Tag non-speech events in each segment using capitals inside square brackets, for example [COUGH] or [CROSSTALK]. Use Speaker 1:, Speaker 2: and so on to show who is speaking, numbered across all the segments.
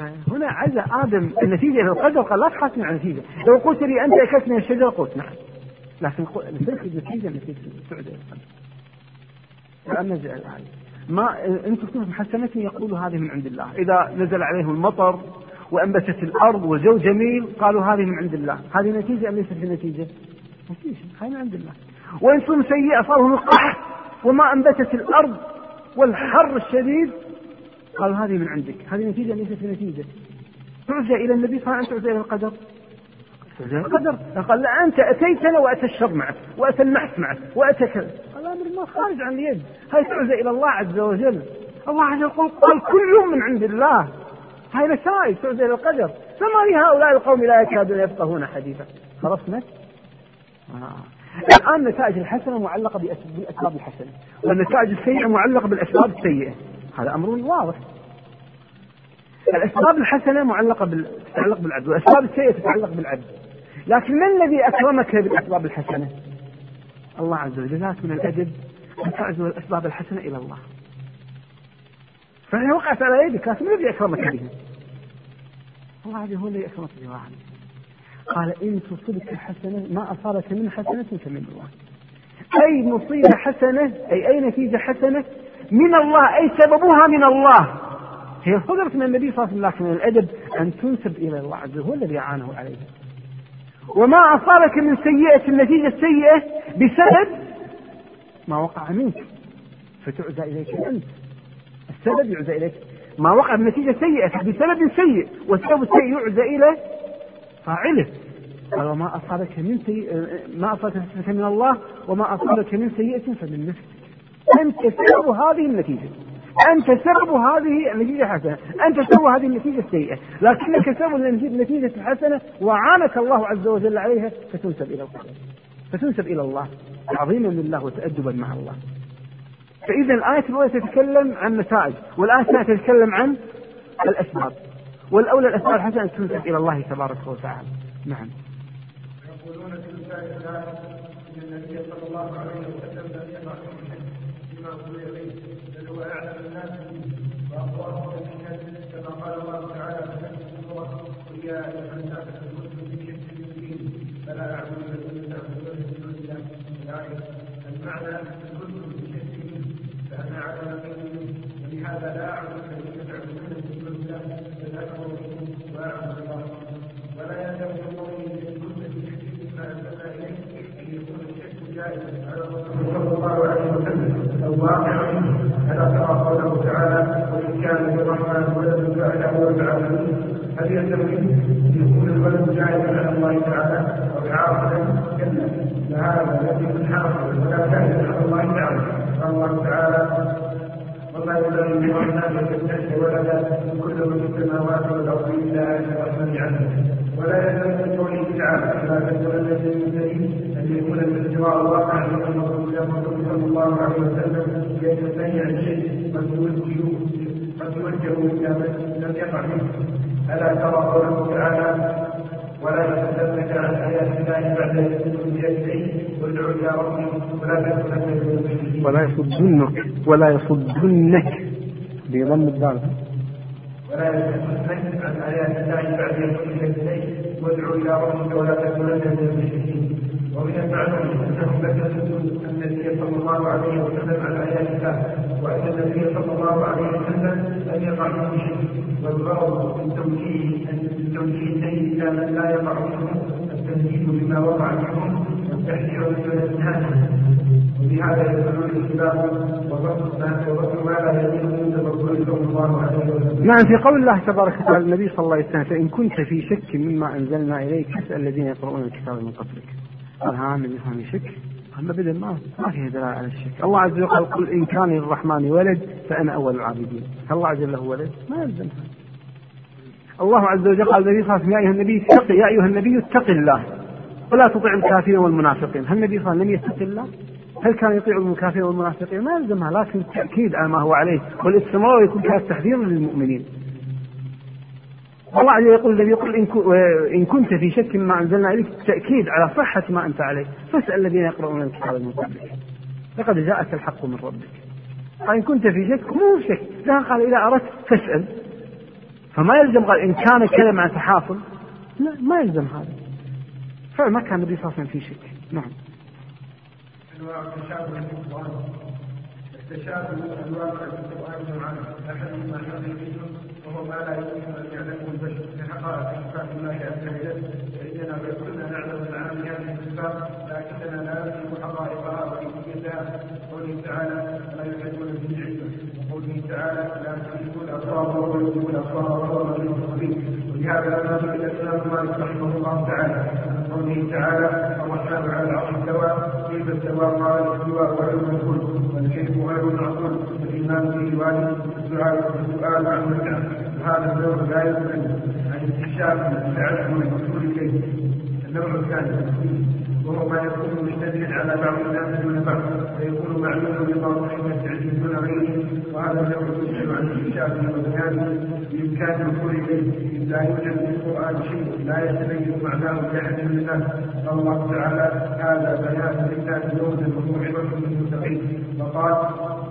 Speaker 1: هنا عزى آدم النتيجة إلى القدر قال لا تحاسبني على النتيجة، لو قلت لي أنت أكلت من الشجره قلت نعم. لكن تلك النتيجة نتيجه تعود إلى نرجع الآية. ما إن تصبح حسنه يقول هذه من عند الله، إذا نزل عليهم المطر وأنبتت الأرض وجو جميل قالوا هذه من عند الله، هذه نتيجة أم ليست بنتيجة؟ نتيجة، هذه من عند الله. وإن تصيب سيئة صارهم القحط وما أنبتت الأرض والحر الشديد قالوا هذه من عندك. هذه نتيجة ليست بنتيجة. تعزى إلى النبي صلى الله عليه وسلم تعزى إلى القدر. تعزى؟ إلى القدر. قال لا أنت أتيتنا وأتى الشر معك وأتى النحس معك وأتى كذا. قال أمر ما خارج عن اليد. هاي تعزى إلى الله عز وجل. الله عز وجل قال كل من عند الله. هاي نتائج تعزى إلى القدر. فما لهؤلاء القوم لا يكادون يفقهون حديثا. خلصنا؟ آه. الآن النتائج الحسنة معلقة بالأسباب الحسنة والنتائج السيئة معلقة بالأسباب السيئة. هذا أمر واضح. الأسباب الحسنة معلقة بال... تتعلق بالعدل والأسباب السيئة تتعلق بالعدل. لكن من الذي أكرمك بالأسباب الحسنة؟ الله عز وجل من الأدب أن تعزو الأسباب الحسنة إلى الله. فهي وقعت على يدك لكن من الذي أكرمك بها الله عز وجل هو الذي أكرمك بها قال إن تصبك حسنة ما أصابك من حسنة فمن الله. أي مصيبة حسنة أي أي نتيجة حسنة من الله أي سببها من الله. هي صدرت من النبي صلى الله عليه وسلم لكن الأدب أن تنسب إلى الله عز وجل هو الذي أعانه عليها وما أصابك من سيئة النتيجة السيئة بسبب ما وقع منك فتعزى إليك أنت. السبب يعزى إليك. ما وقع بنتيجة سيئة بسبب سيء والسبب السيء يعزى إلى فاعله. قال وما أصابك من سيئة ما أصابك من الله وما أصابك من سيئة فمن نفسك. أنت سبب هذه النتيجة. أنت سبب هذه النتيجة الحسنة أنت سبب هذه النتيجة السيئة. لكنك سبب النتيجة الحسنة وعانك الله عز وجل عليها فتنسب إلى الله. فتنسب إلى الله. تعظيما لله وتأدبا مع الله. فإذا الآية الأولى تتكلم عن نتائج والآية الثانية تتكلم عن الأسباب. والأولى الأسباب الحسنة تنسب إلى الله تبارك وتعالى. نعم. يقولون في النبي صلى الله عليه وسلم قضي به بل هو أعلم الناس واقواهم الناس كما قال الله تعالى في قل يا أيها الناس كنتم في شك من فلا أعبد الذين تعبدون من دون الله الايه المعنى كنتم في شك فأنا على يقين ولهذا لا أعبد الذين تعبدون من دون بل اكبر منهم وأعبد الله. ولا يلزم قولي ان كنت في شك مما يكون الشك جائزا على صلى الله عليه وسلم الواقع ألا ترى قوله تعالى وإن كان للرحمن ولد فأنا هو العالمين هل يلزم أن يكون الولد جائزا على الله تعالى أو عارضا كلا فهذا الذي من حاصل ولا جائزا على الله تعالى قال الله تعالى وما ينبغي للرحمن ان يتخذ ولدا كل من في السماوات والأرض إلا أن الرحمن عنه. ولا يلزم من قوله تعالى كما تكون الذي من دليل أن يكون الاستواء واقعا من الرسول صلى الله عليه وسلم ليتبين عن شيء قد يوجه قد يوجه إلى من لم يقع منه ألا ترى قوله تعالى؟ ولا يصدنك عن آيات الله بعد يدعي وادعو إلى ربك ولا تكونن ولا يصدنك ولا يصدنك بضم الدال ولا يصدنك عن آيات الله بعد يدعي وادعو إلى ربك ولا تكونن من المشركين. ومن المعلوم انهم بكتوا النبي صلى الله عليه وسلم على آيات الله وأن النبي صلى الله عليه وسلم لم يقع منه والغرض من توجيه من توجيه إلى من لا يقع منه التنزيل بما وقع منهم والتحذير الناس وبهذا ما من. نعم في قول الله تبارك وتعالى النبي صلى الله عليه وسلم فإن كنت في شك مما أنزلنا إليك فاسأل الذين يقرؤون الكتاب من قبلك. قال ها من يفهم شك. قال ابدا ما ما فيها دلالة على الشك. الله عز وجل قل إن كان للرحمن ولد فأنا أول العابدين. هل الله عز وجل له ولد ما يلزم الله عز وجل قال النبي صلى الله عليه وسلم يا أيها النبي اتق يا أيها النبي اتق الله. ولا تطع الكافرين والمنافقين. هل النبي صلى الله عليه وسلم لم يتق الله؟ هل كان يطيع الكافرين والمنافقين؟ ما يلزمها لكن التأكيد على ما هو عليه والاستمرار يكون تحذيرا للمؤمنين. الله عز وجل يقول الذي يقول إن كنت في شك مما أنزلنا إليك تأكيد على صحة ما أنت عليه. فاسأل الذين يقرؤون الكتاب من قبلك. لقد جاءك الحق من ربك. قال إن كنت في شك مو شك. لا قال إذا أردت فاسأل. فما يلزم قال إن كان كذا مع تحاصل. لا ما يلزم هذا. فما كان النبي صلى الله عليه وسلم في شك. نعم.
Speaker 2: أنواع التشابه في القرآن. التشابه أنواع في القرآن نوعان. احدهما حقيقي وهو ما لا يمكن أن يعلمه البشر. كحقائق صفات الله عز وجل فاننا كنا نعلم معاني هذه الصفات لكننا لا نعلم حقائقها وكيفيتها قوله تعالى لا علما وقوله تعالى لا وهو يدرك الابصار وهو اللطيف الخبير ولهذا سئل الإسلام مالك رحمه الله تعالى قوله تعالى الرحمن على العرش استوى كيف استوى؟ قال الاستواء علم الكل والكيف غير معقول الايمان به واجب الدعاء والسؤال عن متعه وهذا النوع لا يمكن عن استكشاف تعلم المسؤول اليه النوع الثاني وهو ما يكون مشتملا على بعض الناس دون بعض. فيكون معلوما بباطنه العلم دون غيره وهذا النوع يسأل عن اكتشافه وبيانه بإمكان الوصول إليه. لا يوجد في القرآن شيء لا يتبين معناه لاحد من الناس قال الله تعالى هذا بيان للناس يوما وموعظه للمتقين وقال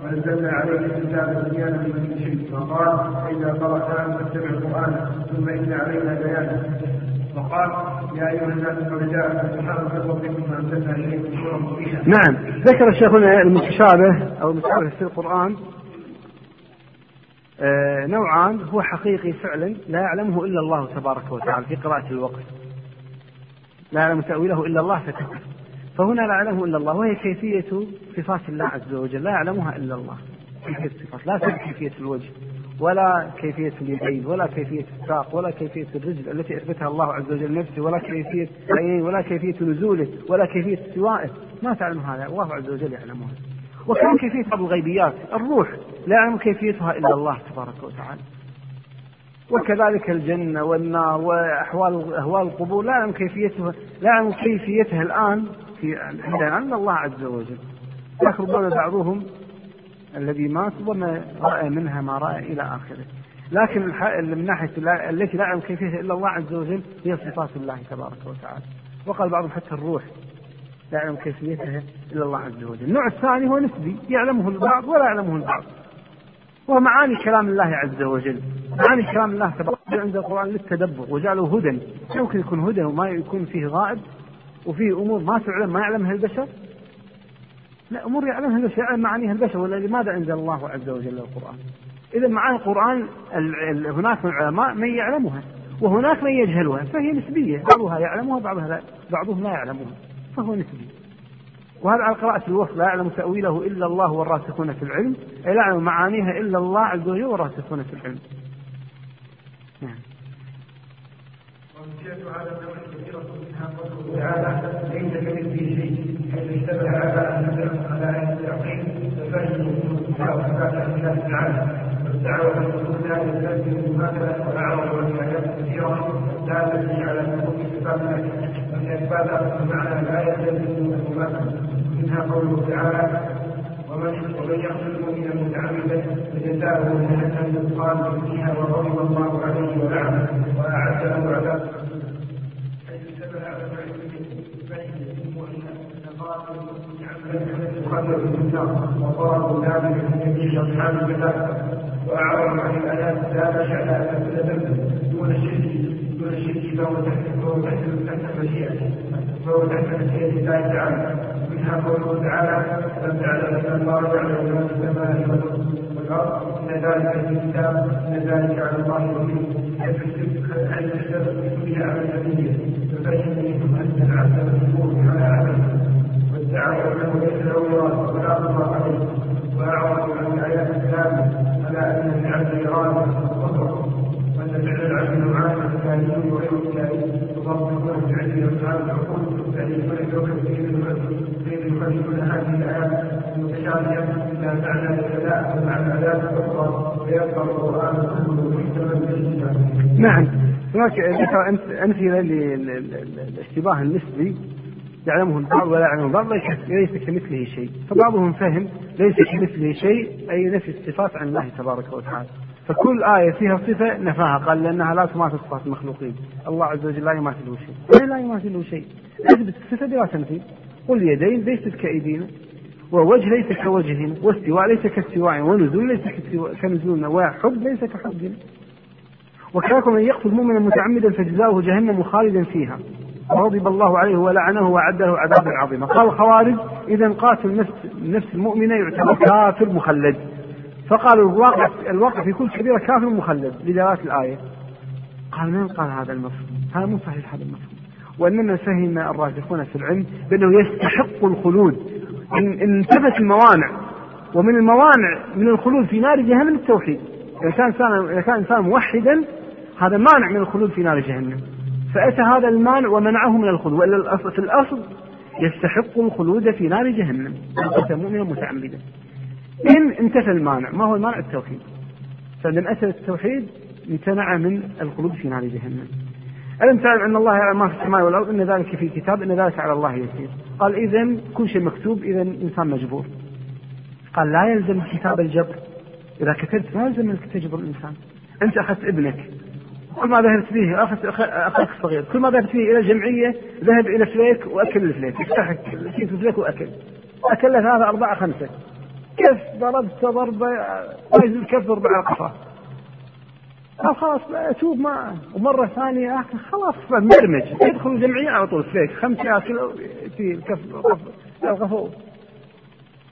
Speaker 2: ونزلنا عليك الكتاب بيانا لكل شيء. وقال فاذا قراتها فاتبع القرآن ثم إن علينا بيانه. وقال يا أيها الناس قد جاءكم سبحان ربكم فانزلنا.
Speaker 1: نعم ذكر الشيخ هنا المتشابه أو المتشابه في القرآن آه نوعان هو حقيقي فعلا لا يعلمه إلا الله تبارك وتعالى في قراءة الوقت. لا يعلم تأويله إلا الله فتكفر. فهنا لا يعلمه إلا الله وهي كيفية صفات الله عز وجل لا يعلمها إلا الله. كيفية الصفات لا كيفية الوجه ولا كيفية اليدين ولا كيفية الساق ولا كيفية الرجل التي أثبتها الله عز وجل نفسه ولا كيفية العينين ولا كيفية نزوله ولا كيفية استوائه. ما تعلم هذا؟ الله عز وجل يعلمها وكم كيفية بعض الغيبيات الروح لا يعلم كيفيتها إلا الله تبارك وتعالى. وكذلك الجنة والنار وأحوال أهوال القبور لا يعلم كيفيتها لا يعلم كيفيتها الآن في عندنا الله عز وجل. ربما بعضهم الذي مات وما رأى منها ما رأى إلى آخره. لكن من ناحية التي لا يعلم كيفيتها إلا الله عز وجل هي صفات الله تبارك وتعالى. وقال بعضهم حتى الروح لا يعلم كيفيتها إلا الله عز وجل. النوع الثاني هو نسبي يعلمه البعض ولا يعلمه البعض. وهو معاني كلام الله عز وجل. معاني كلام الله تبارك وتعالى. عند القرآن للتدبر وجعله هدى. يمكن يكون هدى وما يكون فيه غائب وفيه أمور ما تعلم ما يعلمها البشر. لا أمور يعلمها البشر معانيها البشر ولا لماذا أنزل الله عز وجل القرآن؟ إذا معاني القرآن هناك من العلماء من يعلمها وهناك من يجهلها فهي نسبية بعضها يعلمها بعضها لا بعضهم لا يعلمها فهو نسبي. وهذا على قراءة الوصف لا يعلم تأويله إلا الله والراسخون في العلم أي لا يعلم معانيها إلا الله عز وجل والراسخون في العلم. نعم.
Speaker 2: هذا النوع كثيرة منها قوله تعالى ليس كمثله شيء. حيث اشتبه على أن على أن التعقيد ففهم صفات الله تعالى والدعوة الأولى يستلزم هكذا وأعرض عن آيات كثيرة دالة على صفات الله ومن إثبات معنى الآية يلزم المماثلة منها قوله تعالى ومن ومن يقتل مؤمنا متعمدا فجزاؤه جهنم يقال فيها وغضب الله عليه ولعنه واعد له في النار وضربوا ذلك من اصحاب الكتاب واعرضوا عن الايات لا نشا لها دون الشرك دون الشرك فهو تحت فهو تحت مشيئته فهو تحت مشيئه الله تعالى. منها قوله تعالى لم تعلم ان الله يعلم ما السماء والأرض إن ذلك في الكتاب إن ذلك على الله يقين حيث الشرك فيها على النبي فبين منهم أن العبد مسؤول على عمله. انه ليس له ولا عليه عن الايات على ان اراده وان فعل العبد وغير الافعال العقول يعني كيف هذه الايات المتشابهه إلى معنى ومعنى ويبقى القران كله
Speaker 1: نعم هناك ذكر امثله للاشتباه النسبي يعلمه البعض ولا يعلمه البعض ليس كمثله شيء. فبعضهم فهم ليس كمثله شيء أي نفي الصفات عن الله تبارك وتعالى. فكل آية فيها صفة نفاها قال لأنها لا تماثل صفات المخلوقين. الله عز وجل لا يماثله شيء. لا يماثله شيء. أثبت الصفة بلا تمثيل واليدين ليست كأيدينا ووجه ليس كوجهنا واستواء ليس كاستوائنا ونزول ليس كنزولنا وحب ليس كحبنا وكذلك من يقتل مؤمنا متعمدا فجزاؤه جهنم خالدا فيها. وغضب الله عليه ولعنه وأعد له عذابا عظيما. قال الخوارج إذا قاتل نفس النفس المؤمنة يعتبر كافر مخلد. فقالوا الواقع الواقع في كل كبيرة كافر مخلد لدلالة الآية. قال من قال هذا المفهوم؟ هذا مو صحيح هذا المفهوم. وإنما فهم الراسخون في العلم بأنه يستحق الخلود. إن انتفت الموانع ومن الموانع من الخلود في نار جهنم التوحيد. إذا كان إذا كان إنسان موحدا هذا مانع من الخلود في نار جهنم. فأتى هذا المانع ومنعه من الخلود. وإلا في الأصل يستحق الخلود في نار جهنم. إن مؤمنا متعمدا. إن انتفى المانع ما هو المانع؟ التوحيد. فلما أتى التوحيد امتنع من الخلود في نار جهنم. ألم تعلم أن الله يعلم ما في السماء والأرض؟ أن ذلك في كتاب أن ذلك على الله يسير. قال إذا كل شيء مكتوب إذا إنسان مجبور. قال لا يلزم كتاب الجبر. إذا كتبت ما يلزم أنك تجبر الإنسان. أنت أخذت ابنك. كل ما ذهبت أخذت أخاك الصغير كل ما ذهبت به إلى الجمعية ذهب إلى فليك وأكل الفليك يفتح كيس الفليك وأكل. أكل له ثلاثة أربعة خمسة. كيف ضربت ضربة ما يزيد كف ضربة على قال خلاص أتوب ما ومرة ثانية اكل خلاص مرمج يدخل الجمعية على طول فليك خمس ياكل في الكف الغفور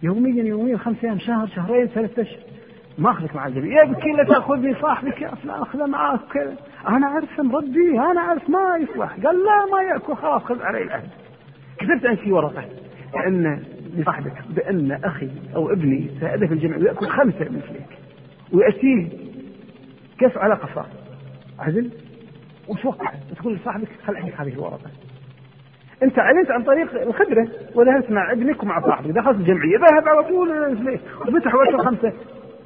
Speaker 1: يوميا يوميا خمس أيام شهر شهرين ثلاثة أشهر. ما أخذك مع الجميع يبكي لا تأخذني صاحبك يا فلان اخذه معك كذا أنا أعرف مربي أنا أعرف ما يصلح. قال لا ما يأكل خلاص خذ علي العهد كتبت انت في ورقة لأن لصاحبك بأن أخي أو ابني ساعده الجمع ويأكل خمسة من فليك ويأتيه كيف على قفاه. عدل؟ وتوقع تقول لصاحبك خل عندك هذه الورقة. أنت علمت عن طريق الخبره وذهبت مع ابنك ومع صاحبك. دخلت الجمعية ذهب على طول. وفتح وجه خمسة.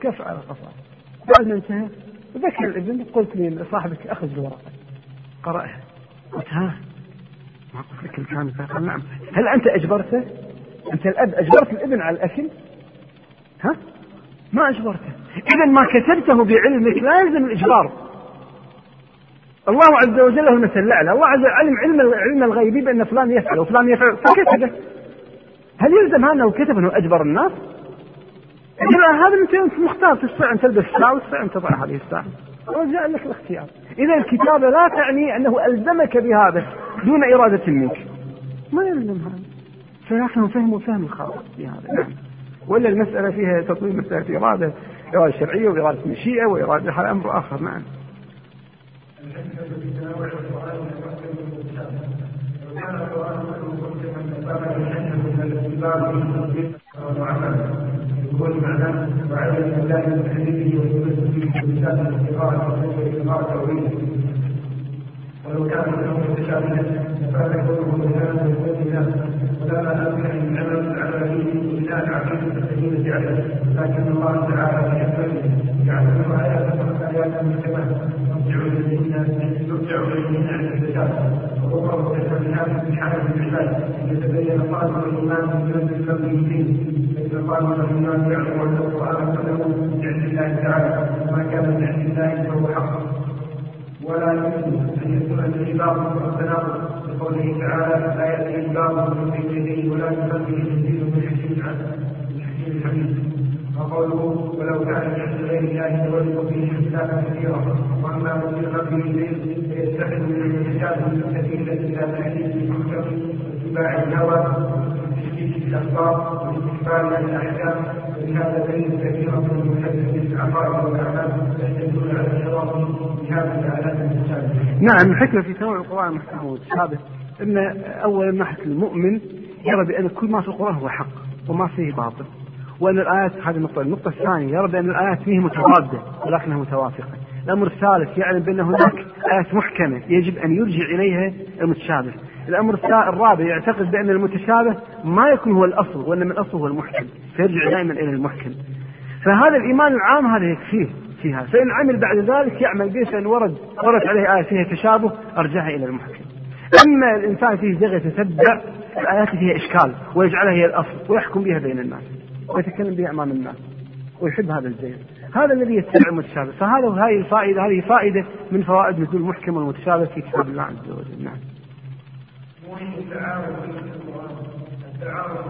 Speaker 1: كف على قفاه بعد ما انتهى ذكر الابن قلت لصاحبك أخذ الورقة. قرأها. قلت ها؟ ما قلت لك الكلام قال نعم. هل أنت أجبرته؟ أنت الأب أجبرت الابن على الأكل؟ ها؟ ما أجبرته. اذا ما كتبته بعلمك لا يلزم الإجبار. الله عز وجل له المثل الاعلى الله عز وجل علم علم علم الغيبي بأن فلان يفعل وفلان يفعل. فكتبه. هل يلزم هذا أنه كتب أنه أجبر الناس؟ هذا أنت مختار تستطيع أن تلبس الساعة وتستطيع أن تضع هذه الساعة؟ وجاء لك الاختيار. إذا الكتابه لا تعني أنه ألزمك بهذا دون إرادة منك. ما يلزم هذا. فنحن فهم فهم الخاطئ في هذا نعم. ولا المسألة فيها تطويل مسألة إرادة إرادة شرعية وإرادة مشيئة وإرادة هذا أمر آخر نعم.
Speaker 2: يقول معناه وعلم الله من حديثه وسنته بلسان القراءة وقراءة تأويله ولو كان الأمر متشابها لكان كونه بيانا ويكون ولما من عمل العملية إلا العقيدة السليمه عليه. لكن الله تعالى في حكمته يعلم ايات ايات محكمات ترجع اليهن ترجع اليهن عن الزكاه وأخرى متشابهات في حال العباد يتبين طالب الايمان من جنب الفم الدين فإذا قال الإيمان يعلم القرآن كله من عند الله تعالى ما كان من عند الله فهو حق ولا يمكن أن يكون الإجبار والتناقض لقوله تعالى لا يأتي الإجبار من بين يديه ولا من حكيم من حكيم الحميد وقوله ولو كان من عند غير الله لوجدوا فيه اختلافا كثيرا وأما من في قلبه فيتخذ من المتشابه الكثير إلى تحديد محكم اتباع الهوى الأخبار والاستقبال عن الأحكام ولهذا دليل كثيرا من المحدثين العقائد والأعمال يحتجون على الشراب بهذه الآلات المتشابهه.
Speaker 1: نعم الحكمه في تنوع القرآن المحكم والمتشابه إن اولا من ناحيه المؤمن يرى بأن كل ما في القرآن هو حق وما فيه باطل. وأن الآيات هذه النقطة، النقطة الثانية يرى بان الآيات ما هي متضادة ولكنها متوافقة. الأمر الثالث يعلم بأن هناك آيات محكمة يجب أن يرجع إليها المتشابه. الأمر الرابع يعتقد بأن المتشابه ما يكون هو الأصل وإنما الأصل هو المحكم فيرجع دائما إلى المحكم فهذا الإيمان العام هذا يكفيه فيها فإن عمل بعد ذلك يعمل به فإن ورد وردت عليه آية فيها تشابه أرجعها إلى المحكم أما الإنسان فيه زغ يتتبع الايات فيها إشكال ويجعلها هي الأصل ويحكم بها بين الناس ويتكلم بها أمام الناس ويحب هذا الزين هذا الذي يتبع المتشابه. فهذا هذه الفائده هذه فائدة من فوائد نزول المحكم والمتشابه في كتاب الله عز وجل. نعم. التعارض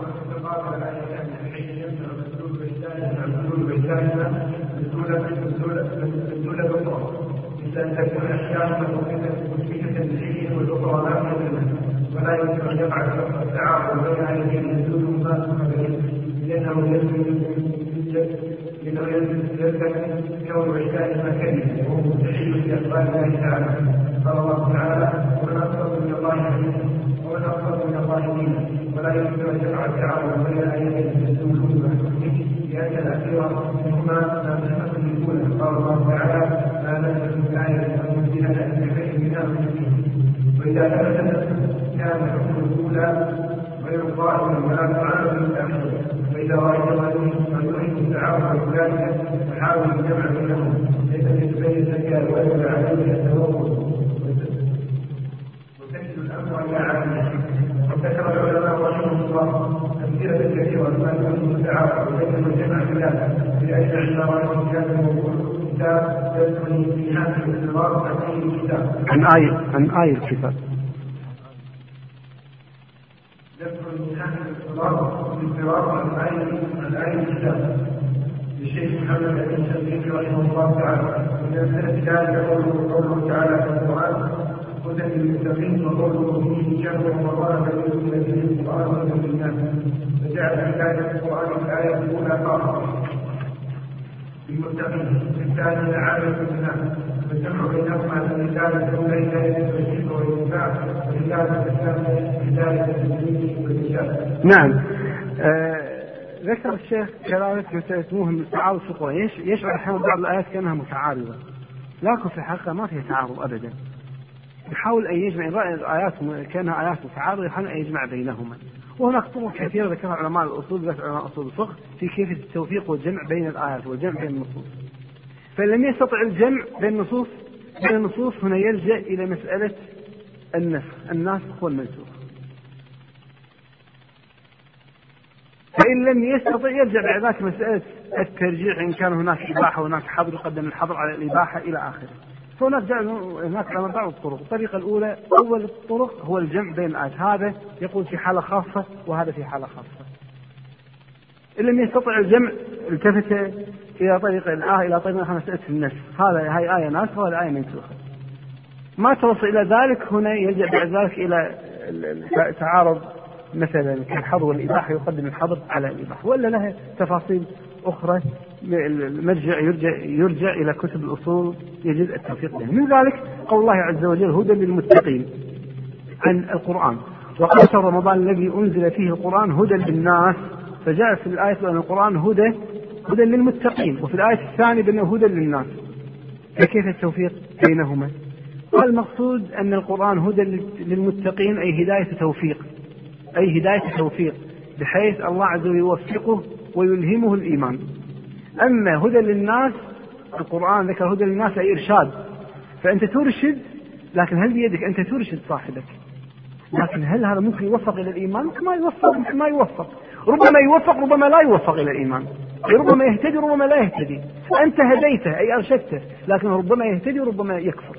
Speaker 2: بين لأنه يلزم كون ما كلمة وهو مستحيل في أخبار الله تعالى قال الله تعالى ومن أصدق من الله حديثا ومن أصدق من الله دينا ولا يمكن أن يقع التعارض بين آيتين الدول لأن الأخيرة منهما ما تحمل الأولى قال الله تعالى ما نزل من آية أو منزلة بخير منها وإذا ثبتت كان الحكم الأولى غير قائم ولا معارض للآخرة فإذا رأيت ما يريد التعاون ذلك فحاول الجمع بينهم. ليس في بين الزكاة ويجب عليه التوكل وتجد الأمر إلى عالم وذكر العلماء رحمهم الله أمثلة كثيرة ما يكون التعاون ويجب الجمع بذلك لأجل عبارات كان الموضوع. كتاب يدخل في هذا الاضطراب عن
Speaker 1: آية عن آية الكتاب
Speaker 2: يدخل من هذا الاضطراب آية عن آية الكتاب للشيخ محمد بن شقيق رحمه الله تعالى. ومن أمثلة ذلك قوله قوله تعالى في القرآن هدى للمتقين وقوله فيه شهر رمضان فليكن الذين القرآن هدى للناس فجعل هداية القرآن في الآية الأولى خاصة للمتقين الثانية عامة الناس. والجمع بينهما الرسالة الأولى هداية التوحيد والإتباع والرسالة الثانية هداية التدين والإرشاد.
Speaker 1: نعم. ذكر الشيخ كذلك مهم التعارض القرآن. يشعر أحيانا بعض الآيات كأنها متعارضة. لكن في الحقيقة ما فيها تعارض أبدا. يحاول أن يجمع رأي الآيات كأنها آيات متعارضة يحاول أن يجمع بينهما. وهناك طرق كثيرة ذكرها علماء الأصول ذكر علماء أصول الفقه في كيف التوفيق والجمع بين الآيات والجمع بين النصوص. فإن لم يستطع الجمع بين النصوص بين النصوص هنا يلجأ إلى مسألة النسخ الناسخ والمنسوخ. فإن لم يستطع يرجع بعد ذلك مسألة الترجيح إن كان هناك إباحة وهناك حظر يقدم الحظر على الإباحة إلى آخره فهناك هناك بعض الطرق، الطريقة الأولى أول الطرق هو الجمع بين الآيات، هذا يقول في حالة خاصة وهذا في حالة خاصة. إن لم يستطع الجمع التفت إلى طريق الآية إلى طريق مسألة النسخ، هذا هاي آية ناسخة وهذه آية منسوخة. ما توصل إلى ذلك هنا يلجأ بعد ذلك إلى تعارض مثلا كالحظر والإباحة يقدم الحظر على الإباحة ولا لها تفاصيل أخرى المرجع يرجع يرجع إلى كتب الأصول يجد التوفيق بها من ذلك قول الله عز وجل هدى للمتقين عن القرآن. وقال شهر رمضان الذي أنزل فيه القرآن هدى للناس فجاء في الآية أن القرآن هدى هدى للمتقين. وفي الآية الثانية بأنه هدى للناس. فكيف التوفيق بينهما؟ المقصود أن القرآن هدى للمتقين أي هداية توفيق. أي هداية توفيق بحيث الله عز وجل يوفقه ويلهمه الإيمان. أما هدى للناس القرآن ذكر هدى للناس أي إرشاد. فأنت ترشد لكن هل بيدك أنت ترشد صاحبك؟ لكن هل هذا ممكن يوفق إلى الإيمان؟ ما يوفق ممكن ما يوفق. ربما يوفق ربما لا يوفق إلى الإيمان. ربما يهتدي ربما لا يهتدي. أنت هديته أي أرشدته لكن ربما يهتدي وربما يكفر.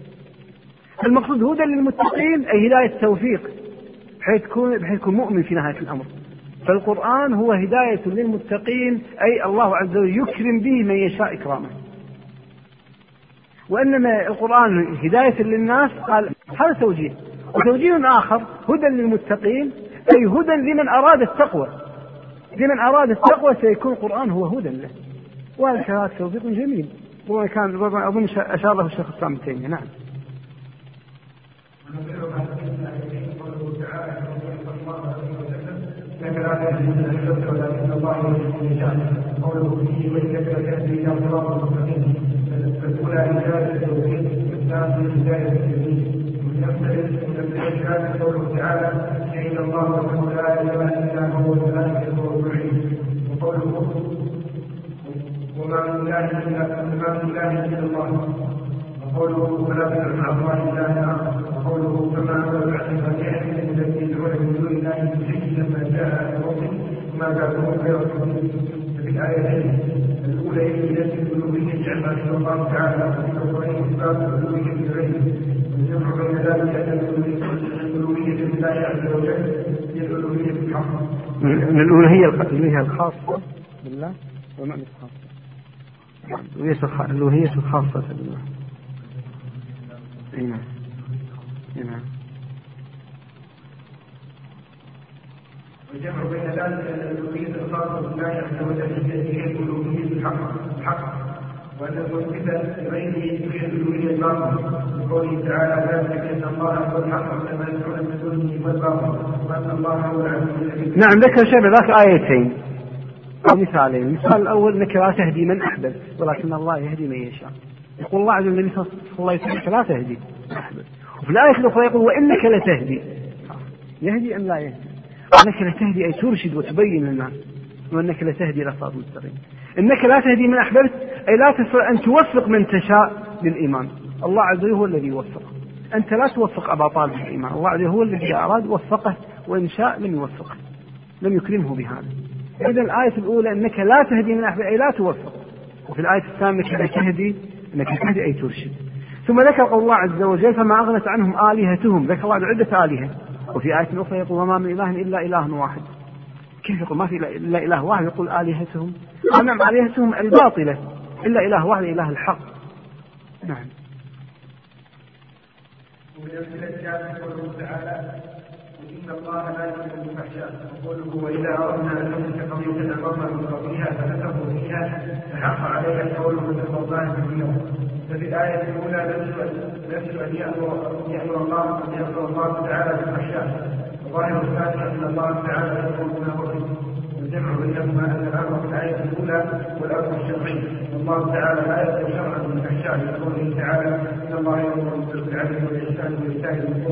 Speaker 1: المقصود هدى للمتقين أي هداية توفيق. بحيث يكون بحيث يكون مؤمن في نهاية الأمر. فالقرآن هو هداية للمتقين أي الله عز وجل يكرم به من يشاء إكرامه. وإنما القرآن هداية للناس قال هذا توجيه. وتوجيه آخر هدى للمتقين أي هدى لمن أراد التقوى. لمن أراد التقوى سيكون القرآن هو هدى له. وهذا توفيق جميل. ربما كان ربما أظن أشار له الشيخ الإسلام ابن تيمية نعم ولكن الله قوله فيه وانك لتهدي إلى صراط مستقيم فالاولى هدايه التوحيد والثانيه هدايه التوحيد من قوله تعالى شهد الله انه لا إله إلا هو الملائكه والمعين وقوله وما من اله الا ما من اله الا الله وقوله ولا تدع مع الله اله اخر وقوله كما انزل بعد فتيات الذي يدعون من دون الله شيء لما جاء ربه ما بعده خير في الايتين الاولى هي نفس عما الله تعالى اثبات الالوهيه لغيره والجمع بين ذلك أن الالوهيه لله عز وجل هي الالوهيه الحق الالوهيه الخاصة بالله ومعنى الخاصه الالوهيه الخاصة بالله. اي نعم اي نعم
Speaker 2: والجمع بين ذلك أن الالوهيه الخاصة بالله عز وجل هي الالوهيه الحق الحق. وأن المثبت لغيره تحل الألوهية الباطل لقوله تعالى ذلك بأن الله هو الحق يدعون من دونه هو الباطل وأن الله هو العزيز الحكيم.
Speaker 1: نعم ذكر شيء بذاك آيتين مثالين، المثال الأول أنك لا تهدي من أحببت ولكن الله يهدي من يشاء. يقول الله عز وجل النبي صلى الله عليه وسلم لا تهدي من أحببت. وفي الآية الأخرى يقول وإنك لتهدي. يهدي أم لا يهدي؟ انك لتهدي أي ترشد وتبين للناس وأنك لتهدي إلى صراط مستقيم. إنك لا تهدي من أحببت أي لا تستطيع أن توفق من تشاء للإيمان. الله عز وجل هو الذي يوفق أنت لا توفق أبا طالب للايمان الله عز وجل هو الذي أراد وفقه وإن شاء لم يوفقه لم يكرمه بهذا. إذا الآية الأولى إنك لا تهدي من أحببت أي لا توفق. وفي الآية الثانية إنك تهدي إنك تهدي أي ترشد. ثم ذكر قول الله عز وجل فما أغنت عنهم آلهتهم. ذكر الله عدة آلهة. وفي آية أخرى يقول وما من إله إلا إله واحد. كيف يقول ما في إلا إله واحد يقول آلهتهم؟ نعم آلهتهم الباطلة. إلا إله واحد إله الحق. نعم.
Speaker 2: إن الله لا يحب الفحشاء وقوله وإذا أردنا أن نمسك قضية أمرنا من قبلها فنسقوا فيها فحق عليها القول من الله في اليوم ففي الآية الأولى نفس أن يأمر الله أن يأمر الله تعالى بالفحشاء وظاهر الثاني أن الله تعالى يأمر بما وجد والجمع بينهما أن الأمر في الآية الأولى والأمر الشرعي والله تعالى لا يأمر شرعا بالفحشاء لقوله تعالى إن الله يأمر بالعدل والإحسان وإيتاء ذي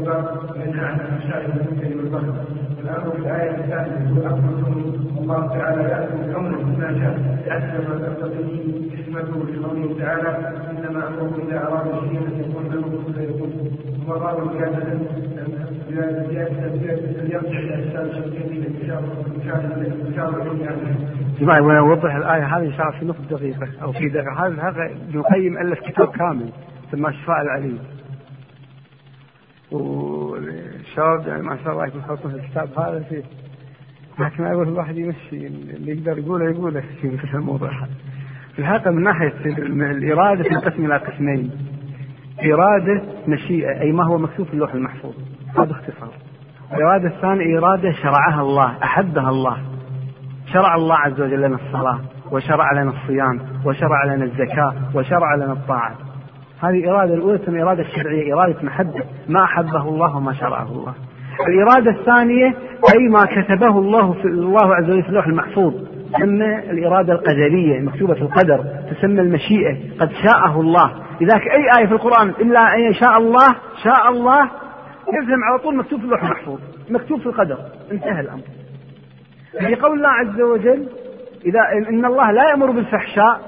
Speaker 2: وينهى عن الفحشاء والمنكر والبغي. والأمر في الآية الثانية هو أمر الكون والله تعالى يأمر كونه بما شاء. حتى ما تقتضيه حكمته لقوله تعالى إنما أمره إذا أراد شيئا أن يكون له فيكون. ثم قال زيادة إلى
Speaker 1: جماعة وأنا أوضح الآية هذه الله في نصف دقيقة أو في دقيقة. هذا هذا ابن القيم ألف كتاب كامل سماه شفاء العليم. والشباب يعني ما شاء الله يحطون في الكتاب هذا فيه لكن أقول الواحد يمشي اللي يقدر يقوله يقوله [LAUGHS] في مثل الموضوع هذا. في الحقيقة من ناحية الاراده تنقسم إلى قسمين. إرادة مشيئة أي ما هو مكتوب في اللوح المحفوظ. هذا اختصار. الإرادة الثانية إرادة شرعها الله أحبها الله. شرع الله عز وجل لنا الصلاة وشرع لنا الصيام وشرع لنا الزكاة وشرع لنا الطاعة. هذه إرادة الأولى تسمى إرادة شرعية إرادة محبة. ما أحبه الله وما شرعه الله. الإرادة الثانية أي ما كتبه الله في الله عز وجل في اللوح المحفوظ. تسمى الإرادة القدرية المكتوبة في القدر. تسمى المشيئة قد شاءه الله. لذلك أي آية في القرآن إلا أن شاء الله شاء الله يلزم على طول مكتوب في اللوح المحفوظ مكتوب في القدر. انتهى الأمر. في قول الله عز وجل إذا إن الله لا يأمر بالفحشاء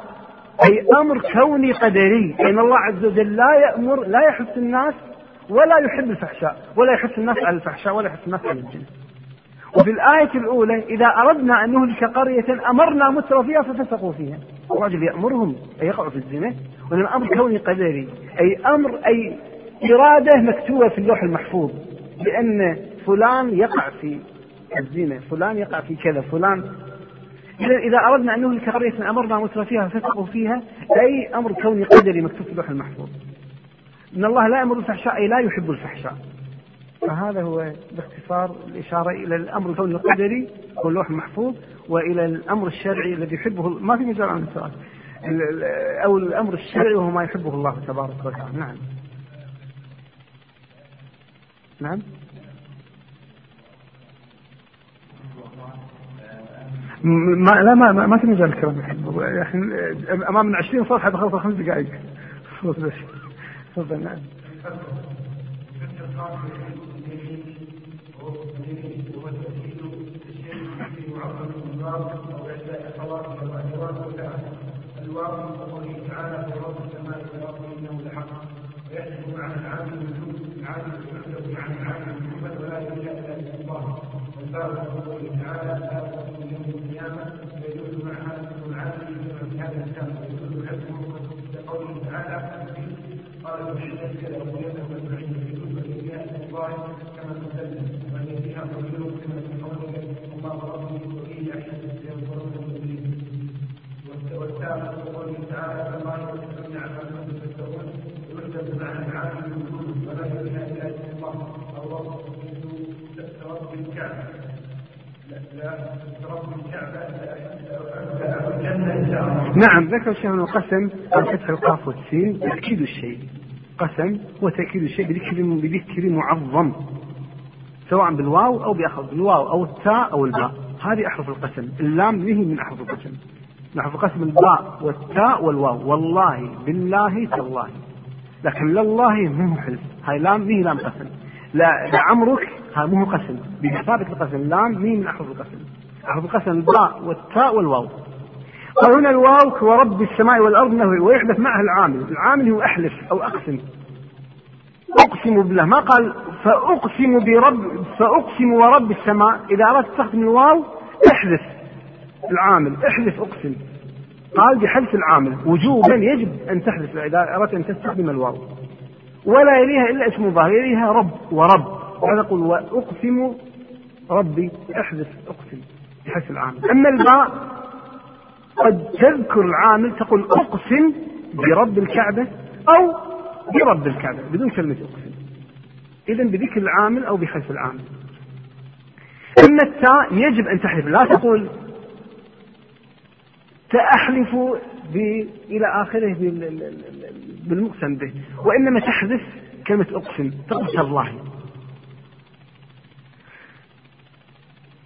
Speaker 1: أي أمر كوني قدري. ان الله عز وجل لا يأمر لا يحث الناس ولا يحب الفحشاء ولا يحث الناس على الفحشاء ولا يحث الناس على الجنة وفي الآية الأولى إذا أردنا أن نهلك قرية أمرنا متر فيها ففسقوا فيها. الرجل يأمرهم أن يقعوا في الزنا وأن الأمر كوني قدري أي أمر أي إرادة مكتوبة في اللوح المحفوظ بأن فلان يقع في الزنا فلان يقع في كذا فلان. إذا إذا أردنا أن نهلك قرية أمرنا متر فيها فسقوا فيها أي أمر كوني قدري مكتوب في اللوح المحفوظ. إن الله لا يأمر بالفحشاء أي لا يحب الفحشاء. فهذا هو باختصار الإشارة إلى الأمر الكوني القدري هو اللوح المحفوظ وإلى الأمر الشرعي الذي يحبه ما في مجال عن السؤال. أو الأمر الشرعي وهو ما يحبه الله تبارك وتعالى. نعم. نعم. ما لا ما ما, ما في مجال الكلام الحين امامنا 20 صفحة بخلص خمس دقائق. بس. تفضل نعم. الواقع قوله تعالى في رب السماء والأرض إنه لحق ويحسب عن العالم الوجود العالم يحسب عن العالم محمد ولا يلجا الا الله والباب قوله تعالى لا تقوم يوم القيامه فيدل مع العالم في هذا الكتاب ويدل الحكم كقوله تعالى قال محمد كذا ويده والبعيد يدل بالياء الله كما تسلم وان فيها قليل كما في قولك الله ربي وفيه يحسب ينظرون والثالث قوله تعالى فما يتبعون عما كنتم تتقون يحسب مع العالم
Speaker 2: الكعبة لا رب الكعبة الجنة إن شاء الله
Speaker 1: نعم ذكر الشيخ أنه قسم بفتح القاف والسين تأكيد الشيء. قسم هو تأكيد الشيء بذكر بذكر معظم. سواء بالواو أو بأخذ الواو أو التاء أو الباء. هذه أحرف القسم. اللام هي من أحرف القسم. أحرف القسم الباء والتاء والواو. والله بالله تالله. لكن لله مو حلف هاي لام هي لام قسم. لا لعمرك هاي مو قسم. بمثابة القسم لام هي من أحرف القسم. أحرف القسم الباء والتاء والواو. قال هنا الواو ورب السماء والأرض نهي ويحدث معها العامل. العامل هو أحلف أو أقسم. أقسم بالله. ما قال فأقسم برب فأقسم ورب السماء. إذا أردت تستخدم الواو احذف العامل. احذف أقسم. قال بحذف العامل. وجوبا يجب أن تحذف إذا أردت أن تستخدم الواو. ولا يليها إلا اسم ظاهر يليها رب ورب. وهذا يقول وأقسم ربي. احذف أقسم. بحذف العامل. أما الباء قد تذكر العامل تقول أقسم برب الكعبة أو برب الكعبة بدون كلمة أقسم. إذا بذكر العامل أو بحذف العامل. أما التاء يجب أن تحذف لا تقول تأحلف إلى آخره بالمقسم به وإنما تحذف كلمة أقسم تقول تالله.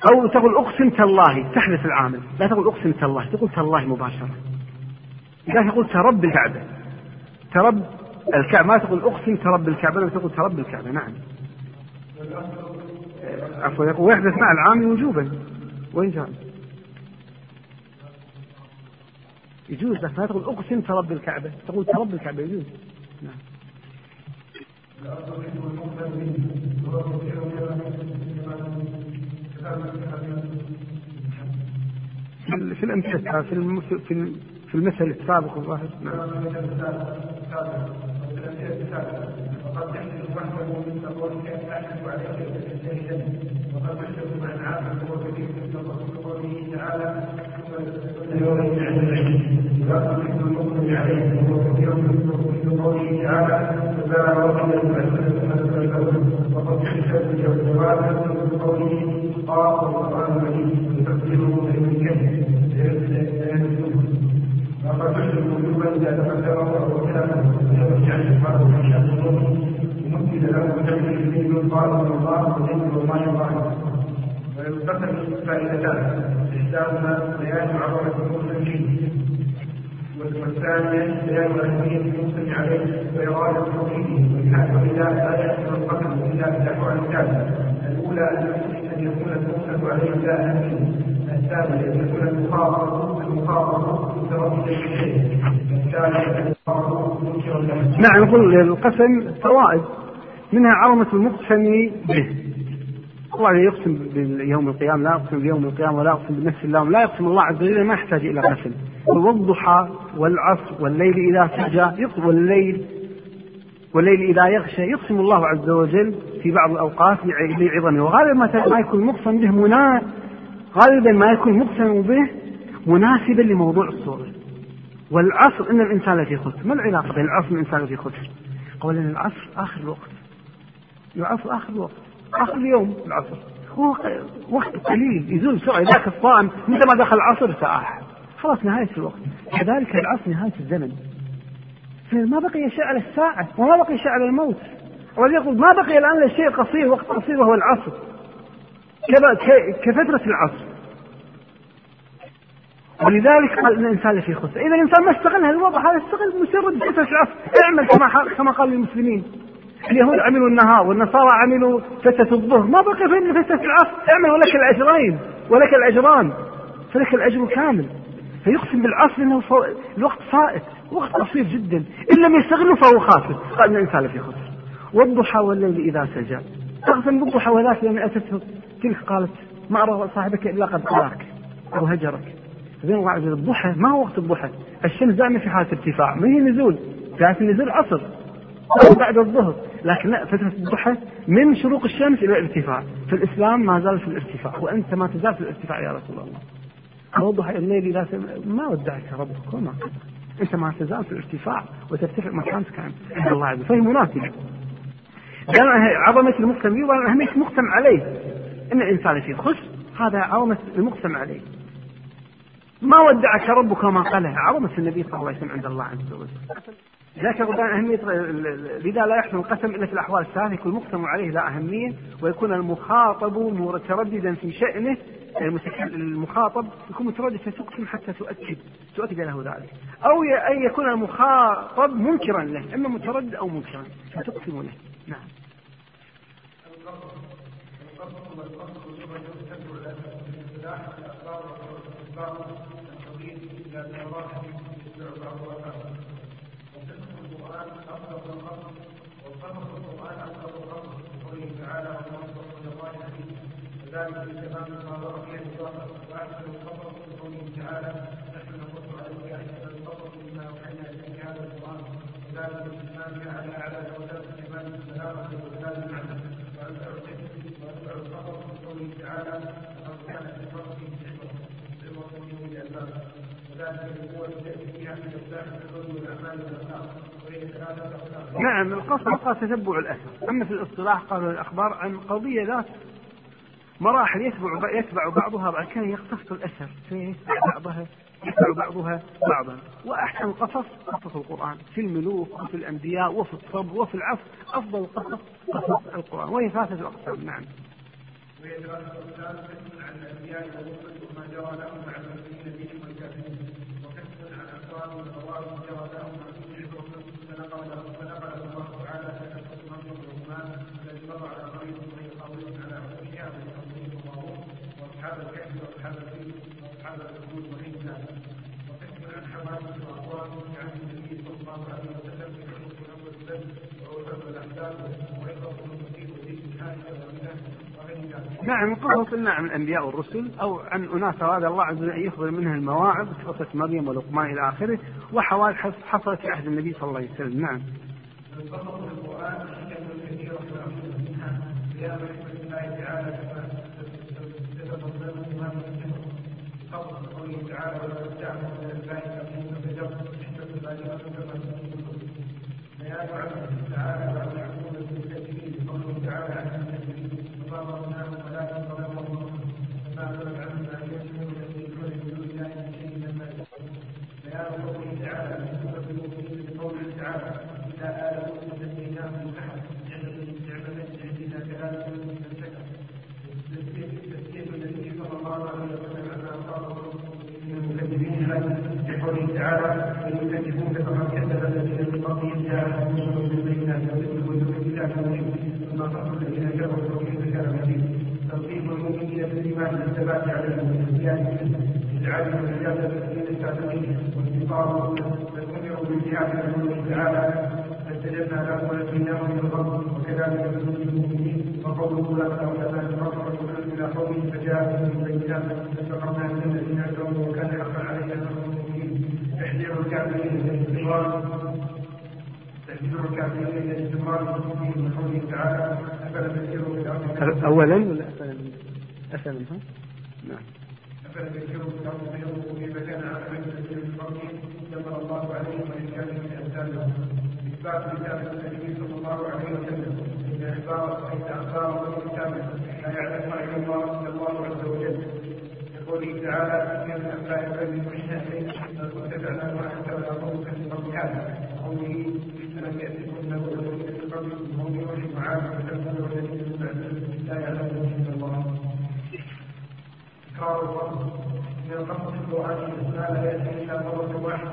Speaker 1: أو تقول أقسم تالله تحذف العامل. لا تقول أقسم تالله تقول تالله مباشرة. إذا تقول ترب الكعبة. ترب الكعبة ما تقول أقسم ترب الكعبة بل تقول ترب الكعبة نعم. عفوا يقول ويحدث مع العامل وجوبا. وين جاء؟ يجوز بس ما تقول أقسم ترب الكعبة. تقول ترب الكعبة يجوز. نعم. في الأمثلة في في في المثل السابق الظاهر نعم. وقد يحدث وحده من قولك عليك وقد يحدث عابد وكثير من قوله تعالى عليه وهو كثير من قوله تعالى وقد قوله قال القران المجيد وتفسيره من الكذب وقد يحدث وجوبا اذا تقدمه أو كلامه ويرجع الحفاظ في شان المؤمن ومثل له بجمع قال الله وجنب الله الله ويلتقط فائدتان احداهما بيان عظمه المسلمين والثانية بيان أهمية المسلم عليه وإرادة توحيده ولذا لا يحصل القتل إلا بدعوى الكافر الأولى أن يكون المؤمن عليه لا أهمية الثانية أن يكون المخاطر المخاطر الثالث نعم نقول القسم فوائد. منها عظمة المقسم به. الله يقسم بيوم القيامة لا يقسم بيوم القيامة ولا يقسم بنفس اللوم لا يقسم الله عز وجل ما يحتاج إلى قسم. والضحى والعصر والليل إذا سجى يقسم والليل والليل إذا يغشى يقسم الله عز وجل في بعض الأوقات لعظمه وغالبا ما يكون مقسم به منا غالبا ما يكون مقسم به مناسبا لموضوع الصورة. والعصر إن الإنسان لفي خسر ما العلاقة بين العصر والإنسان لفي خسر قول إن العصر آخر الوقت. العصر آخر الوقت. آخر اليوم العصر. هو وقت قليل. يزول بسرعة ذاك الصائم متى ما دخل العصر؟ ساعة خلاص نهاية الوقت. كذلك العصر نهاية الزمن. ما بقي شيء على الساعة وما بقي شيء على الموت. والذي يقول ما بقي الآن إلا شيء قصير وقت قصير وهو العصر. كفترة العصر. ولذلك قال إن الإنسان لفي خسر، إذا الإنسان ما استغل الوضع هذا استغل مجرد فترة العصر، اعمل كما كما قال للمسلمين. اليهود عملوا النهار والنصارى عملوا فترة الظهر، ما بقي في فتره العصر، اعمل ولك الأجرين. ولك الأجران. فلك الأجر كامل. فيقسم بالعصر إنه الوقت فائت، وقت قصير جدا، إن لم يستغله فهو خاسر، قال إن الإنسان لفي خسر. والضحى والليل إذا سجى. تقسم بالضحى وذاك يوم اتته تلك قالت ما أرى صاحبك إلا قد قلاك أو هجرك. زين الله عز وجل الضحى ما هو وقت الضحى. الشمس دائما في حالة ارتفاع ما هي نزول. كانت النزول عصر أو بعد الظهر. لكن لا فترة الضحى من شروق الشمس إلى الارتفاع. في الإسلام ما زال في الارتفاع وأنت ما تزال في الارتفاع يا رسول الله. الضحى الليل إذا ما ودعك ربك وما أنت ما تزال في الارتفاع وترتفع مكانتك عند الله عز وجل. فهي مناسبة. عظمة المقسم يبقى أهمية المقسم عليه. إن الإنسان في خسر هذا عظمة المقسم عليه. ما ودعك ربك وما قاله. عظمة النبي صلى الله عليه وسلم عند الله عز وجل. ذاك ربان أهمية لذا لا يحسن القسم إلا في الأحوال الثلاثة. يكون المقسم عليه لا أهمية ويكون المخاطب مترددا في شأنه. المخاطب يكون متردد فتقسم حتى تؤكد تؤكد له ذلك. أو أن يكون المخاطب منكرا له إما متردد أو منكرا فتقسم له. نعم
Speaker 2: ذلك بتمام ما ورد فيه الظاهر واحسن الخبر في قوله تعالى نحن نقص عليك احسن الخبر مما اوحينا اليك هذا القران وذلك باتمامها على اعلى درجات الايمان بالسلامه وزاد المعنى واتبع واتبع الخبر في قوله تعالى لقد كان في خلقه عبره عبره لاولي الالباب وذلك القوه التي فيها من اصلاح القلوب والاعمال والاخلاق وهي ثلاثة اخلاق
Speaker 1: نعم القصر قال تتبع الأثر. أما في الاصطلاح قالوا الأخبار عن قضية ذات مراحل يتبع يتبع بعضها بعض كان يقتص الأثر. فيتبع بعضها يتبع بعضها بعضا. وأحسن القصص قصص القرآن. في الملوك وفي الأنبياء وفي الصبر وفي العفو أفضل القصص قصص القرآن. وهي ثلاثة أقسام نعم.
Speaker 2: وهي أقسام عن الأنبياء وما جرى لهم مع المسلمين بهم والكافرين. وكسب عن اقوام وقوام جرى لهم مع كل فنقل فنقل الله تعالى تكسب مريم والرحمن الذي مر على مريم وهي قاضيه على عروشها واصحاب الكهف واصحاب الفيل واصحاب الحدود وعيسى وقسم عن حوادث واقوام عن النبي صلى الله عليه وسلم في حروف اول البلد وعتب الاحزاب وعظه المسيح ودين حادثه ومنه
Speaker 1: نعم قصص نعم الأنبياء والرسل أو عن اناس اراد الله عز وجل ان يخبر منها المواعظ قصة مريم ولقمان إلى آخره وحوادث حصلت في عهد النبي صلى الله عليه وسلم نعم.
Speaker 2: القصص القران حكم كثيره منها بيان حكمه الله تعالى قوله تعالى ولقد جاءكم من الباء تقييم فجر حكمة بالغة كما بيان عبده تعالى وعن عقوبة المكذبين قوله تعالى عن المكذبين فضربناهم ولكن ظلموا فما غلب عنهم ما يشركون يشركون بدون الله من شيء لما بيان قوله تعالى يسبح المؤمنين بقوله تعالى إذا آل موسى نجيناهم من أحد نعمة نعمة عندنا كذلك من سكر تسليم النبي صلى الله عليه وسلم عما أصابه المكذبين لقوله تعالى ان يكذبوك فقد كذب الذين من قبلهم جاءهم رسل بالبينات ويكذبون بالكتاب المبين ثم قتلوا الذين كفروا وكيف كان مبين ترغيب المؤمنين والثبات عليه والازدياد اجعالهم اجازه الذين الكافرين واستقاموا بل امروا بالجهاد بقوله تعالى فاستجبنا له ونجيناه من الغم وكذلك نزول المؤمنين وقوله لا تخاف لا تفرقوا إلى قوم فجاءهم بالبينات فاستقمنا من الذين اجرموا وكان حقا علينا نصر المؤمنين تحذير الكافرين من الاستمرار تحذير الكافرين من من قوله تعالى افلم يسيروا في الأرض
Speaker 1: اولا؟ اثنى اثنى نعم.
Speaker 2: الذين الله عليهم وان كان من امثالهم اثبات رساله النبي صلى الله عليه وسلم أن أخبار فان أخبار الكتاب لا يعلمها الا الله الا الله عز وجل قوله تعالى من الانباء الذي اليك ما كنت تعلم وانت ولا قومك من قبل هذا قوله الم ياتكم نبؤ الذين من قبلكم هم نوح وعاد وثمود والذين من بعدهم لا يعلمون الفضل من القراني ما لا ياتي الا مره واحدة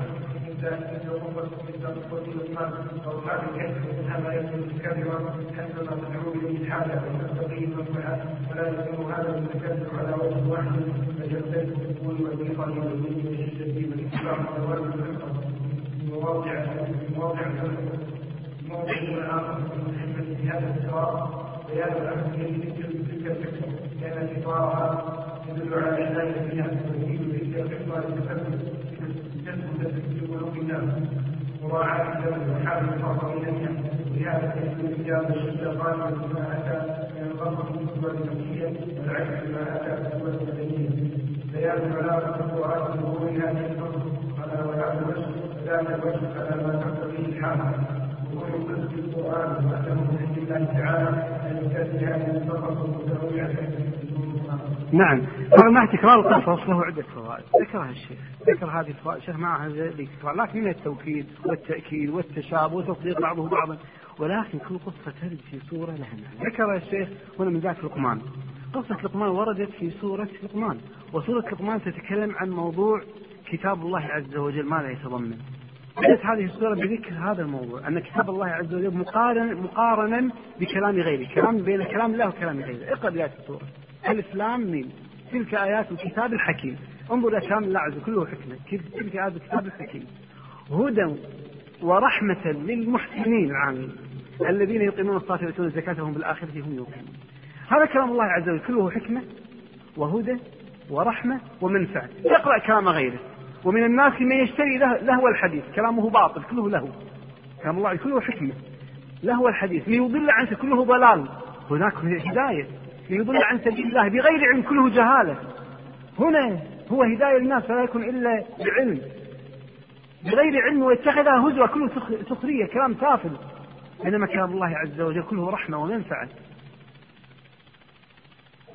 Speaker 2: من عقوبة مثل قوة لقمان أو حال الكذب منها ما يكون كبرا حسب تدعو به الحاجة وتستقي المنفعة ولا يكون هذا المتكبر على وجه واحد بل يختلف في الطول والإيقان والدين والشدة والإسلام والوالد والحفظ مواضع مواضع موضع آخر من الحكمة في هذا الصراط بيان الأهمية تلك الفكرة لأن إطارها يدل على عناية فيها ويفيد تلك الفكرة لتثبت تثبت في الناس مراعاة الدم وحال الحاضرين وزيادة الاستجابة للشيطان بما أتى من الغضب في النفسية والعكس بما أتى في الصور البدنية بيان علاقة القرآن بظهور هذه الفضل على وعلى الوجه ذات على ما تقتضيه الحال القران وانه من عند الله تعالى ان يكفي هذه الفقره المتنوعه
Speaker 1: نعم. طبعا مع تكرار القصص له عدة فوائد. ذكرها الشيخ. ذكر هذه الفوائد. الشيخ معها ذكر لكن من التوكيد والتأكيد والتشابه وتصديق بعضه بعضا. ولكن كل قصة ترد في سورة لها معنى ذكر الشيخ هنا من ذات لقمان. قصة لقمان وردت في سورة لقمان. وسورة لقمان تتكلم عن موضوع كتاب الله عز وجل. ماذا يتضمن. بدأت هذه السورة بذكر هذا الموضوع. أن كتاب الله عز وجل مقارن مقارنا بكلام غيره. كلام بين كلام الله وكلام غيره. اقرأ بداية السورة. ألف لام ميم تلك آيات الكتاب الحكيم. انظر الله عز وجل كله حكمة. تلك آيات الكتاب الحكيم؟ هدى ورحمة للمحسنين العاملين. الذين يقيمون الصلاة ويؤتون الزكاة وهم بالآخرة هم يوقنون. هذا كلام الله عز وجل. كله حكمة وهدى ورحمة ومنفعة. يقرأ كلام غيره. ومن الناس من يشتري لهو الحديث. كلامه باطل كله له كلام الله كله حكمة. لهو الحديث. ليضل عنه كله ضلال. هناك هداية. ليضل عن سبيل الله بغير علم كله جهالة. هنا هو هداية الناس فلا يكون إلا بعلم. بغير علم ويتخذها هزوة كله سخرية كلام تافه. بينما كلام الله عز وجل كله رحمة ومنفعة.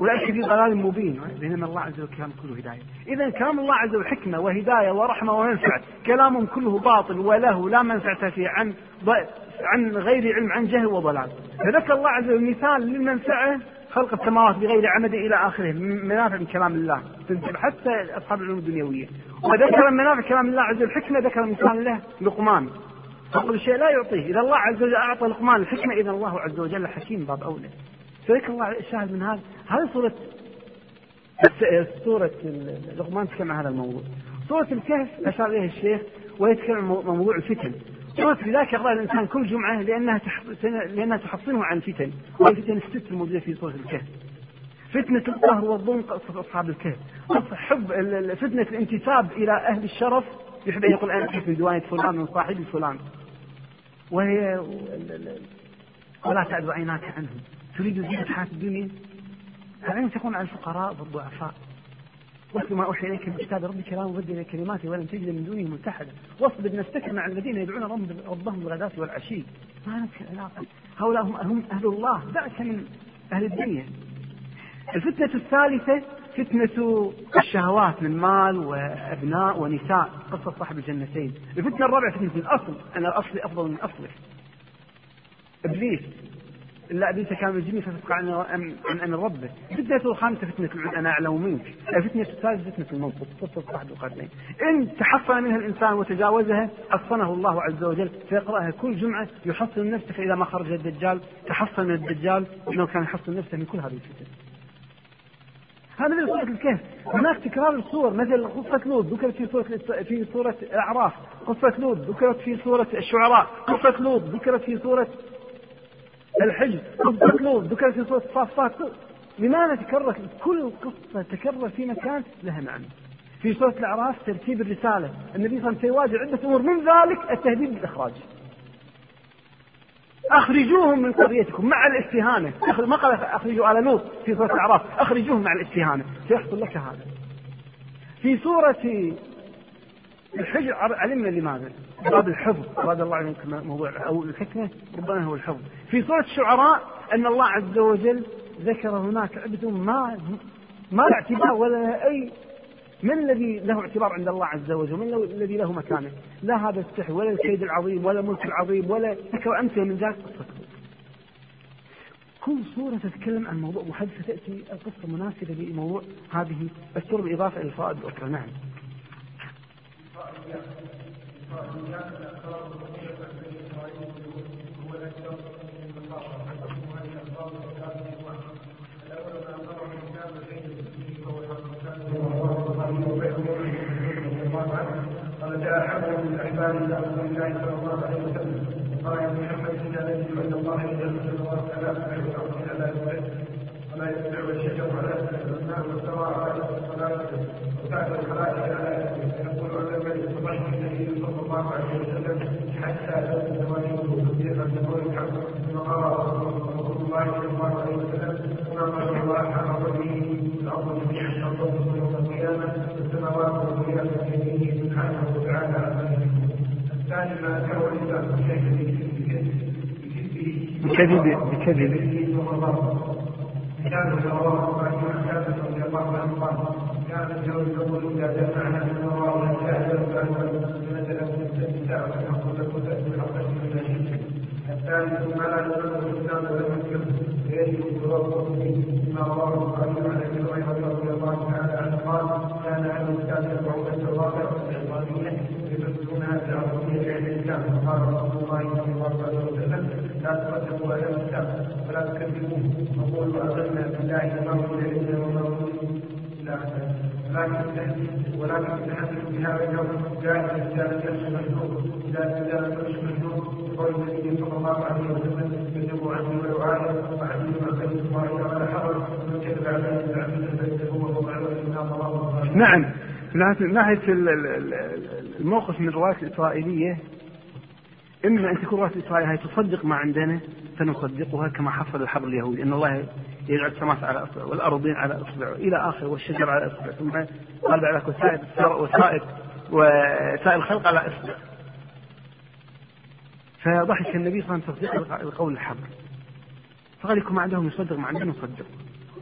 Speaker 1: أولئك في ضلال مبين. بينما الله عز وجل كلام كله هداية. إذا كلام الله عز وجل حكمة وهداية ورحمة ومنفعة. كلام كله باطل وله لا منفعة فيه عن عن غير علم عن جهل وضلال. فذكر الله عز وجل مثال للمنفعة. خلق السماوات بغير عمد إلى آخره منافع من كلام الله. حتى أصحاب العلوم الدنيوية. وذكر منافع كلام الله عز وجل الحكمة ذكر مثال له لقمان. فقل الشيء لا يعطيه. إذا الله عز وجل أعطى لقمان الحكمة إذا الله عز وجل حكيم باب أولى. فذكر الله الشاهد من هذا. هذه سورة سورة لقمان تتكلم عن هذا الموضوع. سورة الكهف أشار إليها الشيخ ويتكلم عن موضوع الفتن. سورة لذلك يقرأ الإنسان كل جمعة لأنها لأنها تحصنه عن الفتن والفتن الست الموجودة في سورة الكهف. فتنة القهر والظلم قصة أصحاب الكهف. حب فتنة الانتساب إلى أهل الشرف. يحب أن يقول أنا كيف من ديوانة فلان من صاحبي فلان. وهي ولا تعد عيناك عنهم. تريد زينة الحياة الدنيا؟ فعين تكون على الفقراء والضعفاء؟ واتل ما أوحي إليك من كتاب ربك لا مبدل كلماته ولن تجد من دونه ملتحدا. واصبر نفسك مع الذين يدعون ربهم بالغداة والعشي. ما لك علاقة؟ هؤلاء هم, هم أهل الله. دعك من أهل الدنيا. الفتنة الثالثة فتنة الشهوات من مال وأبناء ونساء. قصة صاحب الجنتين. الفتنة الرابعة فتنة الأصل. أن الأصل أفضل من أصله إبليس. أبيت كان الجن ففسق عن عن أمر ربه. الفتنة الخامسة فتنة العود أنا أعلم منك. الفتنة الثالثة فتنة المنطق. قصة صاحب القرنين إن تحصن منها الإنسان وتجاوزها حصنه الله عز وجل. فيقرأها كل جمعة يحصن نفسه فإذا ما خرج الدجال. تحصن الدجال وإنه كان يحصن نفسه من كل هذه الفتن. هذا من سورة الكهف. هناك تكرار الصور مثل قصة لوط. ذكرت في سورة في سورة الأعراف. قصة لوط. ذكرت في سورة الشعراء. قصة لوط. ذكرت في سورة الحج لوط ذكرت الصافات لماذا تكررت كل قصة تكرر في مكان لها معنى؟ في سورة الأعراف ترتيب الرسالة. النبي صلى الله عليه وسلم سيواجه عدة أمور. من ذلك التهديد بالإخراج. أخرجوهم من قريتكم مع الاستهانة. ما قال أخرجوا آل لوط في سورة الأعراف. أخرجوهم مع الاستهانة. سيحصل لك هذا. في سورة الحجر علمنا لماذا باب الحفظ أراد الله عنك موضوع أو الحكمة ربما هو الحفظ في سورة الشعراء أن الله عز وجل ذكر هناك عبد ما ما له اعتبار ولا أي من الذي له اعتبار عند الله عز وجل؟ من الذي له مكانة؟ لا هذا السحر ولا الكيد العظيم ولا الملك العظيم ولا ذكر أمثلة من ذلك قصة كل صورة تتكلم عن موضوع محدثة تأتي القصة مناسبة لموضوع هذه السورة بالإضافة إلى الفوائد الأخرى نعم.
Speaker 2: وتعب الخلائق على يقول على الملك صبحت النبي صلى الله عليه وسلم حتى تبدو زمانه كثيرا يقول الحق ثم قال رسول الله صلى الله عليه وسلم قال الله على ربه الأرض جميعا تنظر يوم القيامه السماوات والارض بيده سبحانه وتعالى الثاني ما ذكره في
Speaker 1: بكذب بكذب.
Speaker 2: كان كان رضي الله عنه قال كان اليوم يقول اذا جمعنا من الله جاهل فنزل من من شرك الثالث ما لا يقبل الاسلام ولم يكن فيجب التوقف فيه رواه البخاري عن ابي هريره رضي الله تعالى عنه قال كان أهل الكتاب يقرؤون التوراه العبرانيه يدرسونها في العربيه عند الاسلام فقال رسول الله صلى الله عليه وسلم لا تصدقوا أهل الكتاب ولا تكذبوه وقولوا امنا بالله وما انزل الينا وما انزل اليوم جاء النبي صلى الله عليه وسلم حرج من كذب الله
Speaker 1: نعم. من ناحية الموقف من الرواية الإسرائيلية إما أن تكون رواية الإسرائيلية هي تصدق ما عندنا فنصدقها كما حصل الحبر اليهودي. أن الله يجعل السماء على أصبع والأرضين على أصبع إلى آخر والشجر على أصبع ثم قال بعد ذلك وسائر وسائر وسائر الخلق على أصبع. فضحك النبي صلى الله عليه وسلم تصديق القول الحبر فقال يكون ما عندهم يصدق ما عندنا نصدق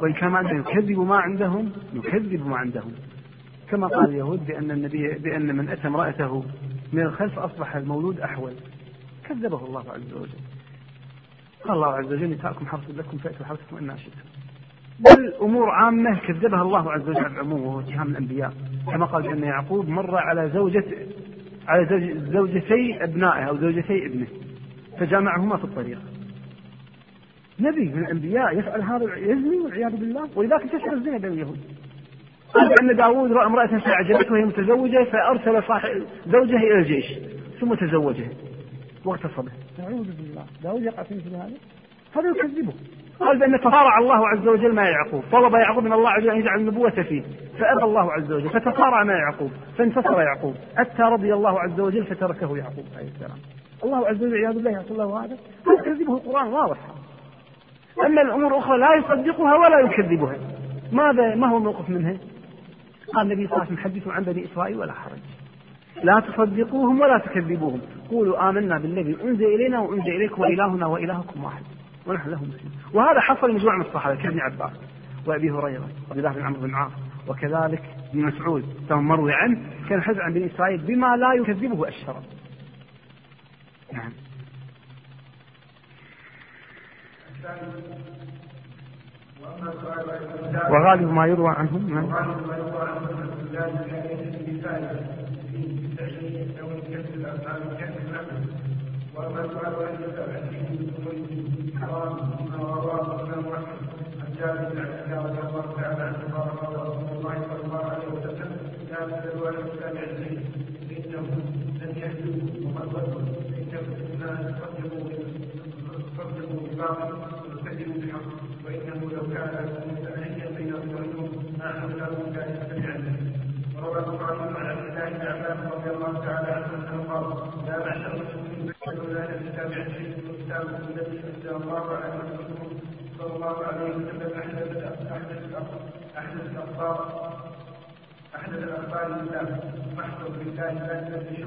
Speaker 1: وإن كان ما عندهم يكذب ما عندهم نكذب ما عندهم. كما قال اليهود بأن النبي بأن من أتى امرأته من الخلف أصبح المولود أحول. كذبه الله عز وجل. قال الله عز وجل نساءكم حرث لكم فأتوا حرثكم إن شئتم بل أمور عامة كذبها الله عز وجل العموم وهو اتهام الأنبياء. كما قال بأن يعقوب مر على زوجة على زوجتي أبنائه أو زوجتي ابنه فجامعهما في الطريق. نبي من الأنبياء يفعل هذا يزني والعياذ بالله ولذلك تشعر الزنا بين اليهود. قال أن داوود رأى امرأة فأعجبته وهي متزوجة فأرسل صاحب زوجه إلى الجيش ثم تزوجها. واغتصبه نعوذ بالله. داوود يقع في مثل هذا؟ هذا يكذبه. قال بأن تصارع الله عز وجل مع يعقوب. طلب يعقوب من الله عز وجل أن يجعل النبوة فيه. فأبى الله عز وجل. فتصارع مع يعقوب. فانتصر يعقوب. أتى رضي الله عز وجل فتركه يعقوب عليه السلام. الله عز وجل عياذ بالله يعصي الله هذا. يكذبه القرآن واضح. أما الأمور الأخرى لا يصدقها ولا يكذبها. ماذا ما هو الموقف منها؟ قال النبي صلى الله عليه وسلم حدثوا عن بني إسرائيل ولا حرج. لا تصدقوهم ولا تكذبوهم. قولوا آمنا بالذي أنزل إلينا وأنزل إليكم وإلهنا وإلهكم واحد. ونحن له مسلمون. وهذا حصل مجموعة من الصحابة كابن عباس وأبي هريرة وعبد الله بن عمرو بن العاص وكذلك ابن مسعود. ثم مروي عنه كان حدث عن بني إسرائيل بما لا يكذبه الشرع نعم. وغالب ما يروى عنهم نعم
Speaker 2: وغالب ما يروى عنهم من؟ في وأما سؤال أن يتبع فيه حرام مما رواه الإمام أحمد عن جابر بن عبد الله رضي الله تعالى عنه قال رسول الله صلى الله عليه وسلم لا تدعوا على الإسلام عزيز فإنه لن يهدوا وقد ضلوا فإنهم لا تصدقوا بالباطل وتكذبوا بالحق وإنه لو كان متأهيا بين أموركم ما حمله لا يستمع وروى البخاري عن عبد الله رضي الله تعالى عنه قال لا معشر المسلمين بشر لا نتبع شيء كتاب الذي أنزل الله عليه وسلم أحدث أحدث أحدث الأخبار أحدث الأخبار لله محضر بالله لا ينزل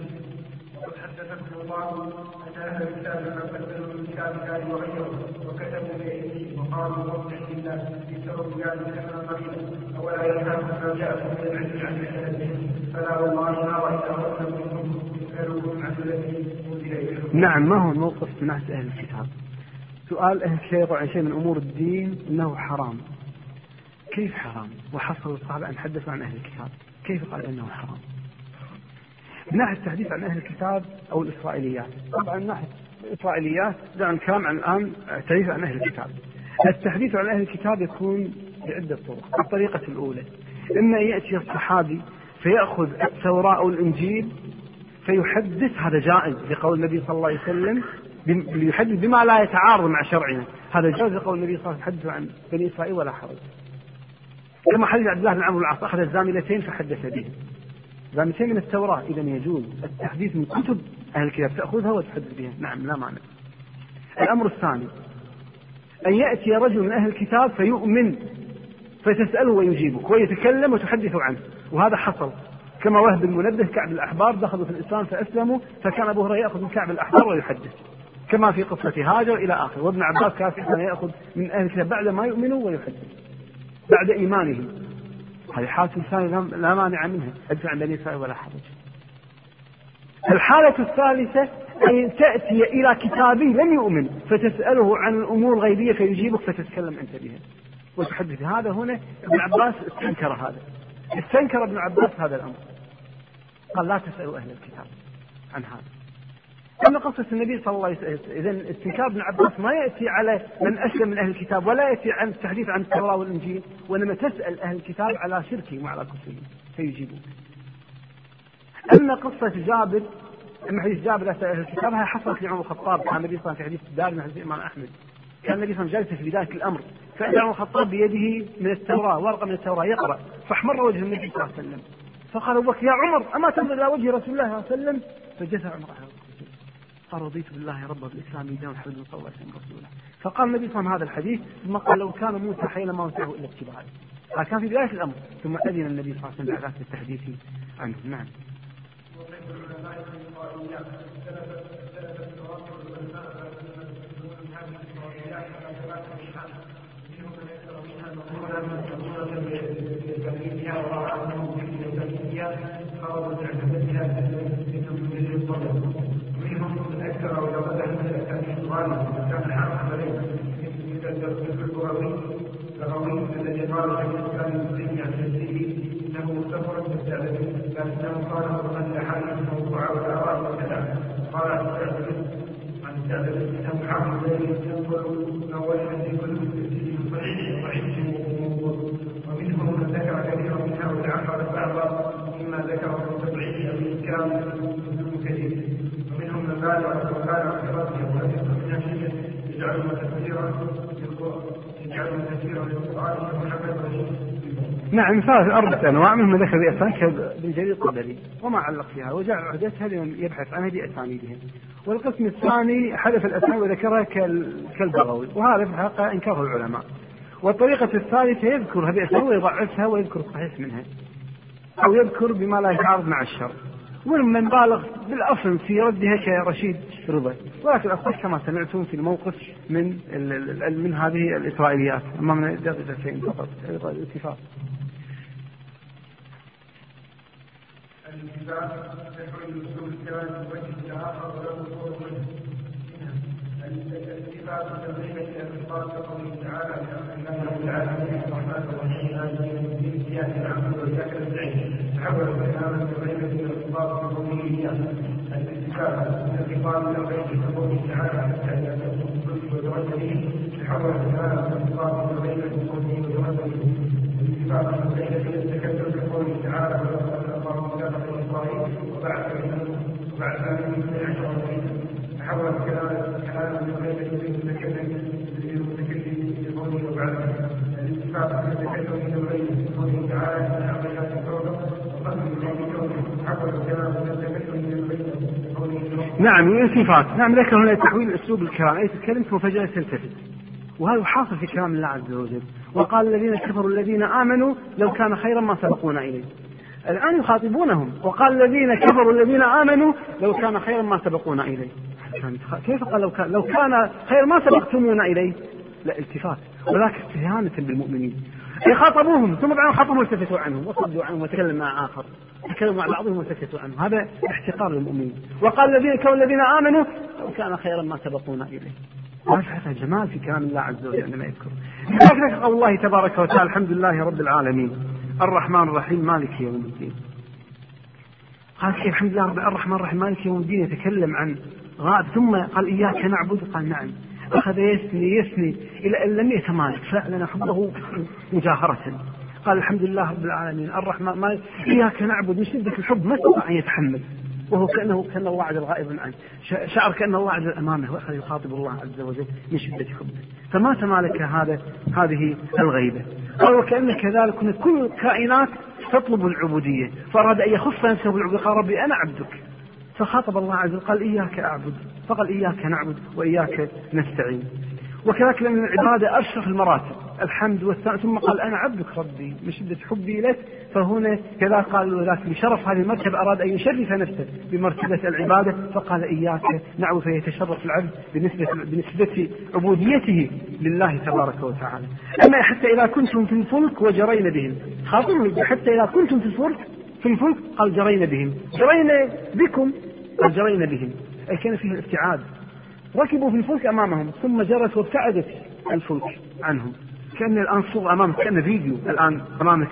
Speaker 2: وقد حدثكم الله أن أهل الكتاب قد بدلوا من كتاب الله وغيره وكتبوا بأيديهم وقالوا موضع لله في سبب ذلك كما قليلا أولا يخاف ما جاءكم من العلم عن فلا والله ما رأيت أردنا منهم
Speaker 1: نعم ما هو الموقف من ناحية أهل الكتاب؟ سؤال أهل الشيء عن شيء من أمور الدين أنه حرام. كيف حرام؟ وحصل الصحابة أن حدثوا عن أهل الكتاب. كيف قال أنه حرام؟ من ناحية التحديث عن أهل الكتاب أو الإسرائيليات. طبعا من ناحية الإسرائيليات دعنا الكلام عن الآن التحديث عن أهل الكتاب. التحديث عن أهل الكتاب يكون بعدة طرق. الطريقة الأولى إما يأتي الصحابي فيأخذ التوراة أو الإنجيل فيحدث هذا جائز لقول النبي صلى الله عليه وسلم ليحدث بما لا يتعارض مع شرعنا. هذا جائز لقول النبي صلى الله عليه وسلم عن بني إسرائيل ولا حرج. كما حديث عبد الله بن عمرو العاص أخذ الزاملتين فحدث به زامتين من التوراة إذا يجوز التحديث من كتب أهل الكتاب تأخذها وتحدث بها. نعم لا مانع. الأمر الثاني أن يأتي رجل من أهل الكتاب فيؤمن فتسأله ويجيبك ويتكلم وتحدث عنه وهذا حصل. كما وهب المنبه كعب الأحبار دخلوا في الإسلام فأسلموا فكان أبو هريرة يأخذ من كعب الأحبار ويحدث كما في قصة هاجر إلى آخره وابن عباس كان يأخذ من أهل الكتاب بعد ما يؤمنوا ويحدث بعد إيمانهم. هذه حالة إنسان لا مانع منها. أدفع عن بني إسرائيل ولا حرج. الحالة الثالثة أن تأتي إلى كتابي لم يؤمن فتسأله عن الأمور الغيبية فيجيبك فتتكلم أنت بها. وتحدث هذا هنا. ابن عباس استنكر هذا. استنكر ابن عباس هذا الأمر. قال لا تسألوا أهل الكتاب عن هذا. أما قصة النبي صلى الله عليه وسلم إذا استنكار ابن عباس ما يأتي على من أسلم من أهل الكتاب ولا يأتي عن التحديث عن التوراة والإنجيل وإنما تسأل أهل الكتاب على شركهم وعلى كفرهم فيجيبون. أما قصة جابر أما حديث جابر أهل الكتاب هذه حصلت لعمر الخطاب كان النبي صلى الله عليه وسلم في حديث الدار من حديث الإمام أحمد. كان النبي صلى الله عليه وسلم جالس في بداية الأمر فإذا عمر الخطاب بيده من التوراة ورقة من التوراة يقرأ فاحمر وجه النبي صلى الله عليه وسلم. فقال أبو بكر يا عمر أما تنظر إلى وجه رسول الله صلى الله عليه وسلم؟ فجثى عمر على قال رضيت بالله ربا بالاسلام دينا صلى الله عليه وسلم رسولا فقال النبي صلى الله عليه وسلم هذا الحديث ثم قال لو كان موسى حين ما وسعه إلا اتباعه. هذا كان في بداية الأمر ثم أذن النبي صلى الله عليه وسلم بعد بالتحديث عنه. نعم.
Speaker 2: قال شيخ الاسلام ابن عن نفسه انه سفر مستعبد لكنه قال ان الاحاديث الموضوعه والاراء وكذا قال عن السعد عن السعد انه حافظ ذلك ينظر أول كل تفسير صحيح وضعيف ومنهم من ذكر كثيرا منها وتعقد بعضا مما ذكره في التضعيف أو الاسكان ابن كثير ومنهم من بالغ وكان اعتراضه يكن من شيئا يجعله تفسيرا
Speaker 1: نعم ثلاث أربعة أنواع منهم ذكر بأسانيد كابن جرير الطبري وما علق فيها وجعل عهدتها لمن يبحث عنها بأسانيدها والقسم الثاني حذف الأسماء وذكرها كالبغوي وهذا في الحقيقة إنكاره العلماء. والطريقة الثالثة يذكرها بأسانيد ويضعفها ويذكر الصحيح منها. أو يذكر بما لا يتعارض مع الشر. من بالغ بالأصل في ردها كرشيد رضا. ولكن الاصح كما سمعتم في الموقف من من هذه الإسرائيليات. أما من دقيقتين فقط. الاتفاق. الاتفاق الاتفاق تبين الالفاظ كقوله تعالى لأن الله تعالى الرحمن الرحيم هذه من الدين العبد وسياسه العين تحول الكلام بين الخطاب بقوله الاتفاق من الخطاب إلى غيره كقوله تعالى تحول الكلام إلى غيره بقوله وتردده الاتفاق بين التكلم كقوله تعالى ولقد الله كتاب بني اسرائيل وبعث وبعث منهم اثني عشر تحول الكلام كلام من غير المتكلم وبعث الاتفاق من التكلم من غير قوله تعالى نعم من صفات نعم ذكر هنا تحويل أسلوب الكلام. أي تتكلم ثم فجاه تلتفت. وهذا حاصل في كلام الله عز وجل. وقال الذين كفروا الذين آمنوا لو كان خيرا ما سبقونا إليه. الآن يخاطبونهم. وقال الذين كفروا الذين آمنوا لو كان خيرا ما سبقونا إليه. كيف قال لو كان لو كان خير ما سبقتمونا إليه؟ لا التفات. ولكن استهانة بالمؤمنين. خاطبوهم ثم بعدين خاطبوا والتفتوا عنهم وصدوا عنهم وتكلم مع آخر. تكلموا مع بعضهم وسكتوا عنه هذا احتقار للمؤمنين. وقال الذين كانوا الذين آمنوا لو كان خيرا ما سبقونا إليه. هذا جمال في كلام الله عز وجل عندما يذكر. لذلك قول الله تبارك وتعالى الحمد لله رب العالمين. الرحمن الرحيم مالك يوم الدين. قال الحمد لله رب الرحمن الرحيم مالك يوم الدين يتكلم عن غائب ثم قال إياك نعبد؟ قال نعم. أخذ يسني يسني إلى أن لم يتمالك فأعلن حبه مجاهرة. قال الحمد لله رب العالمين. الرحمن ما إياك نعبد. من شدة الحب؟ ما استطاع أن يتحمل. وهو كأنه كأن الله عز غائب عنه شعر كأن الله عز أمامه وأخذ يخاطب الله عز وجل من شدة حبه. فما تمالك هذا هذه الغيبة. قال وكأن كذلك كل الكائنات تطلب العبودية. فأراد أن يخص نفسه بالعبودية. قال ربي أنا عبدك. فخاطب الله عز وجل قال إياك أعبد فقال إياك نعبد وإياك نستعين. وكذلك لأن العبادة أشرف المراتب الحمد والثناء ثم قال أنا عبدك ربي من شدة حبي لك فهنا كذا قال وذاك بشرف هذه المرتبة أراد أن يشرف نفسه بمرتبة العبادة فقال إياك نعبد فيتشرف العبد بنسبة بنسبة عبوديته لله تبارك وتعالى. أما حتى إذا كنتم في الفلك وجرينا بهم خاطروا حتى إذا كنتم في الفلك في الفلك قال جرينا بهم. جرينا بكم؟ قال جرينا بهم. أي كان فيه الابتعاد ركبوا في الفلك أمامهم ثم جرت وابتعدت الفلك عنهم. كأن الآن صورة أمامك كأن فيديو الآن أمامك.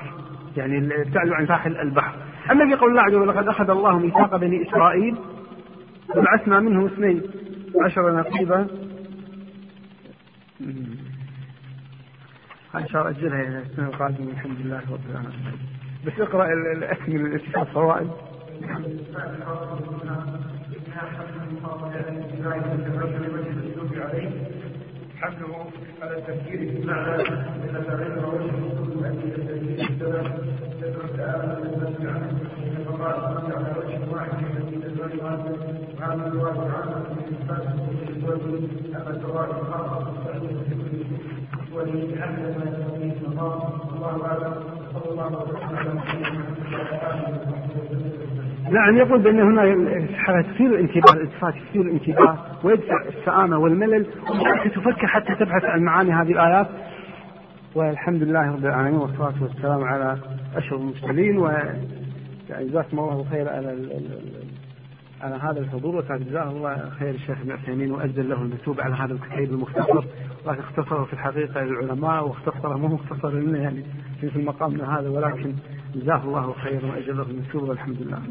Speaker 1: يعني ابتعدوا عن ساحل البحر. أما في قول الله عز وجل لقد أخذ الله ميثاق بني إسرائيل وبعثنا منهم اثنين عشر نقيبا. إن شاء الله أجلها إلى السنة القادمة. الحمد لله رب العالمين. بس اقرأ اكمل الاتفاق فوائد
Speaker 2: حمله على التفكير في معنى ان تغير وجه والنفس عنه فقال على وجه واحد الذي تزوج وهذا الواجب عنه من اثبات الزوج اما الزواج الخاص ولأهل ما يسميه الله الله أعلم
Speaker 1: نعم يقول بأن هنا تثير الانتباه الالتفات تثير الانتباه ويدفع السآمة والملل. وأنت تفكر حتى تبحث عن معاني هذه الآيات. والحمد لله رب العالمين والصلاة والسلام على أشرف المرسلين. و جزاكم الله خير على على هذا الحضور وكان جزاه الله خير الشيخ ابن عثيمين وأجزل له المكتوب على هذا الكتاب المختصر لكن اختصره في الحقيقة للعلماء واختصره مو مختصر لنا يعني في المقام هذا ولكن جزاه الله خيرا واجزل له المكتوب والحمد لله.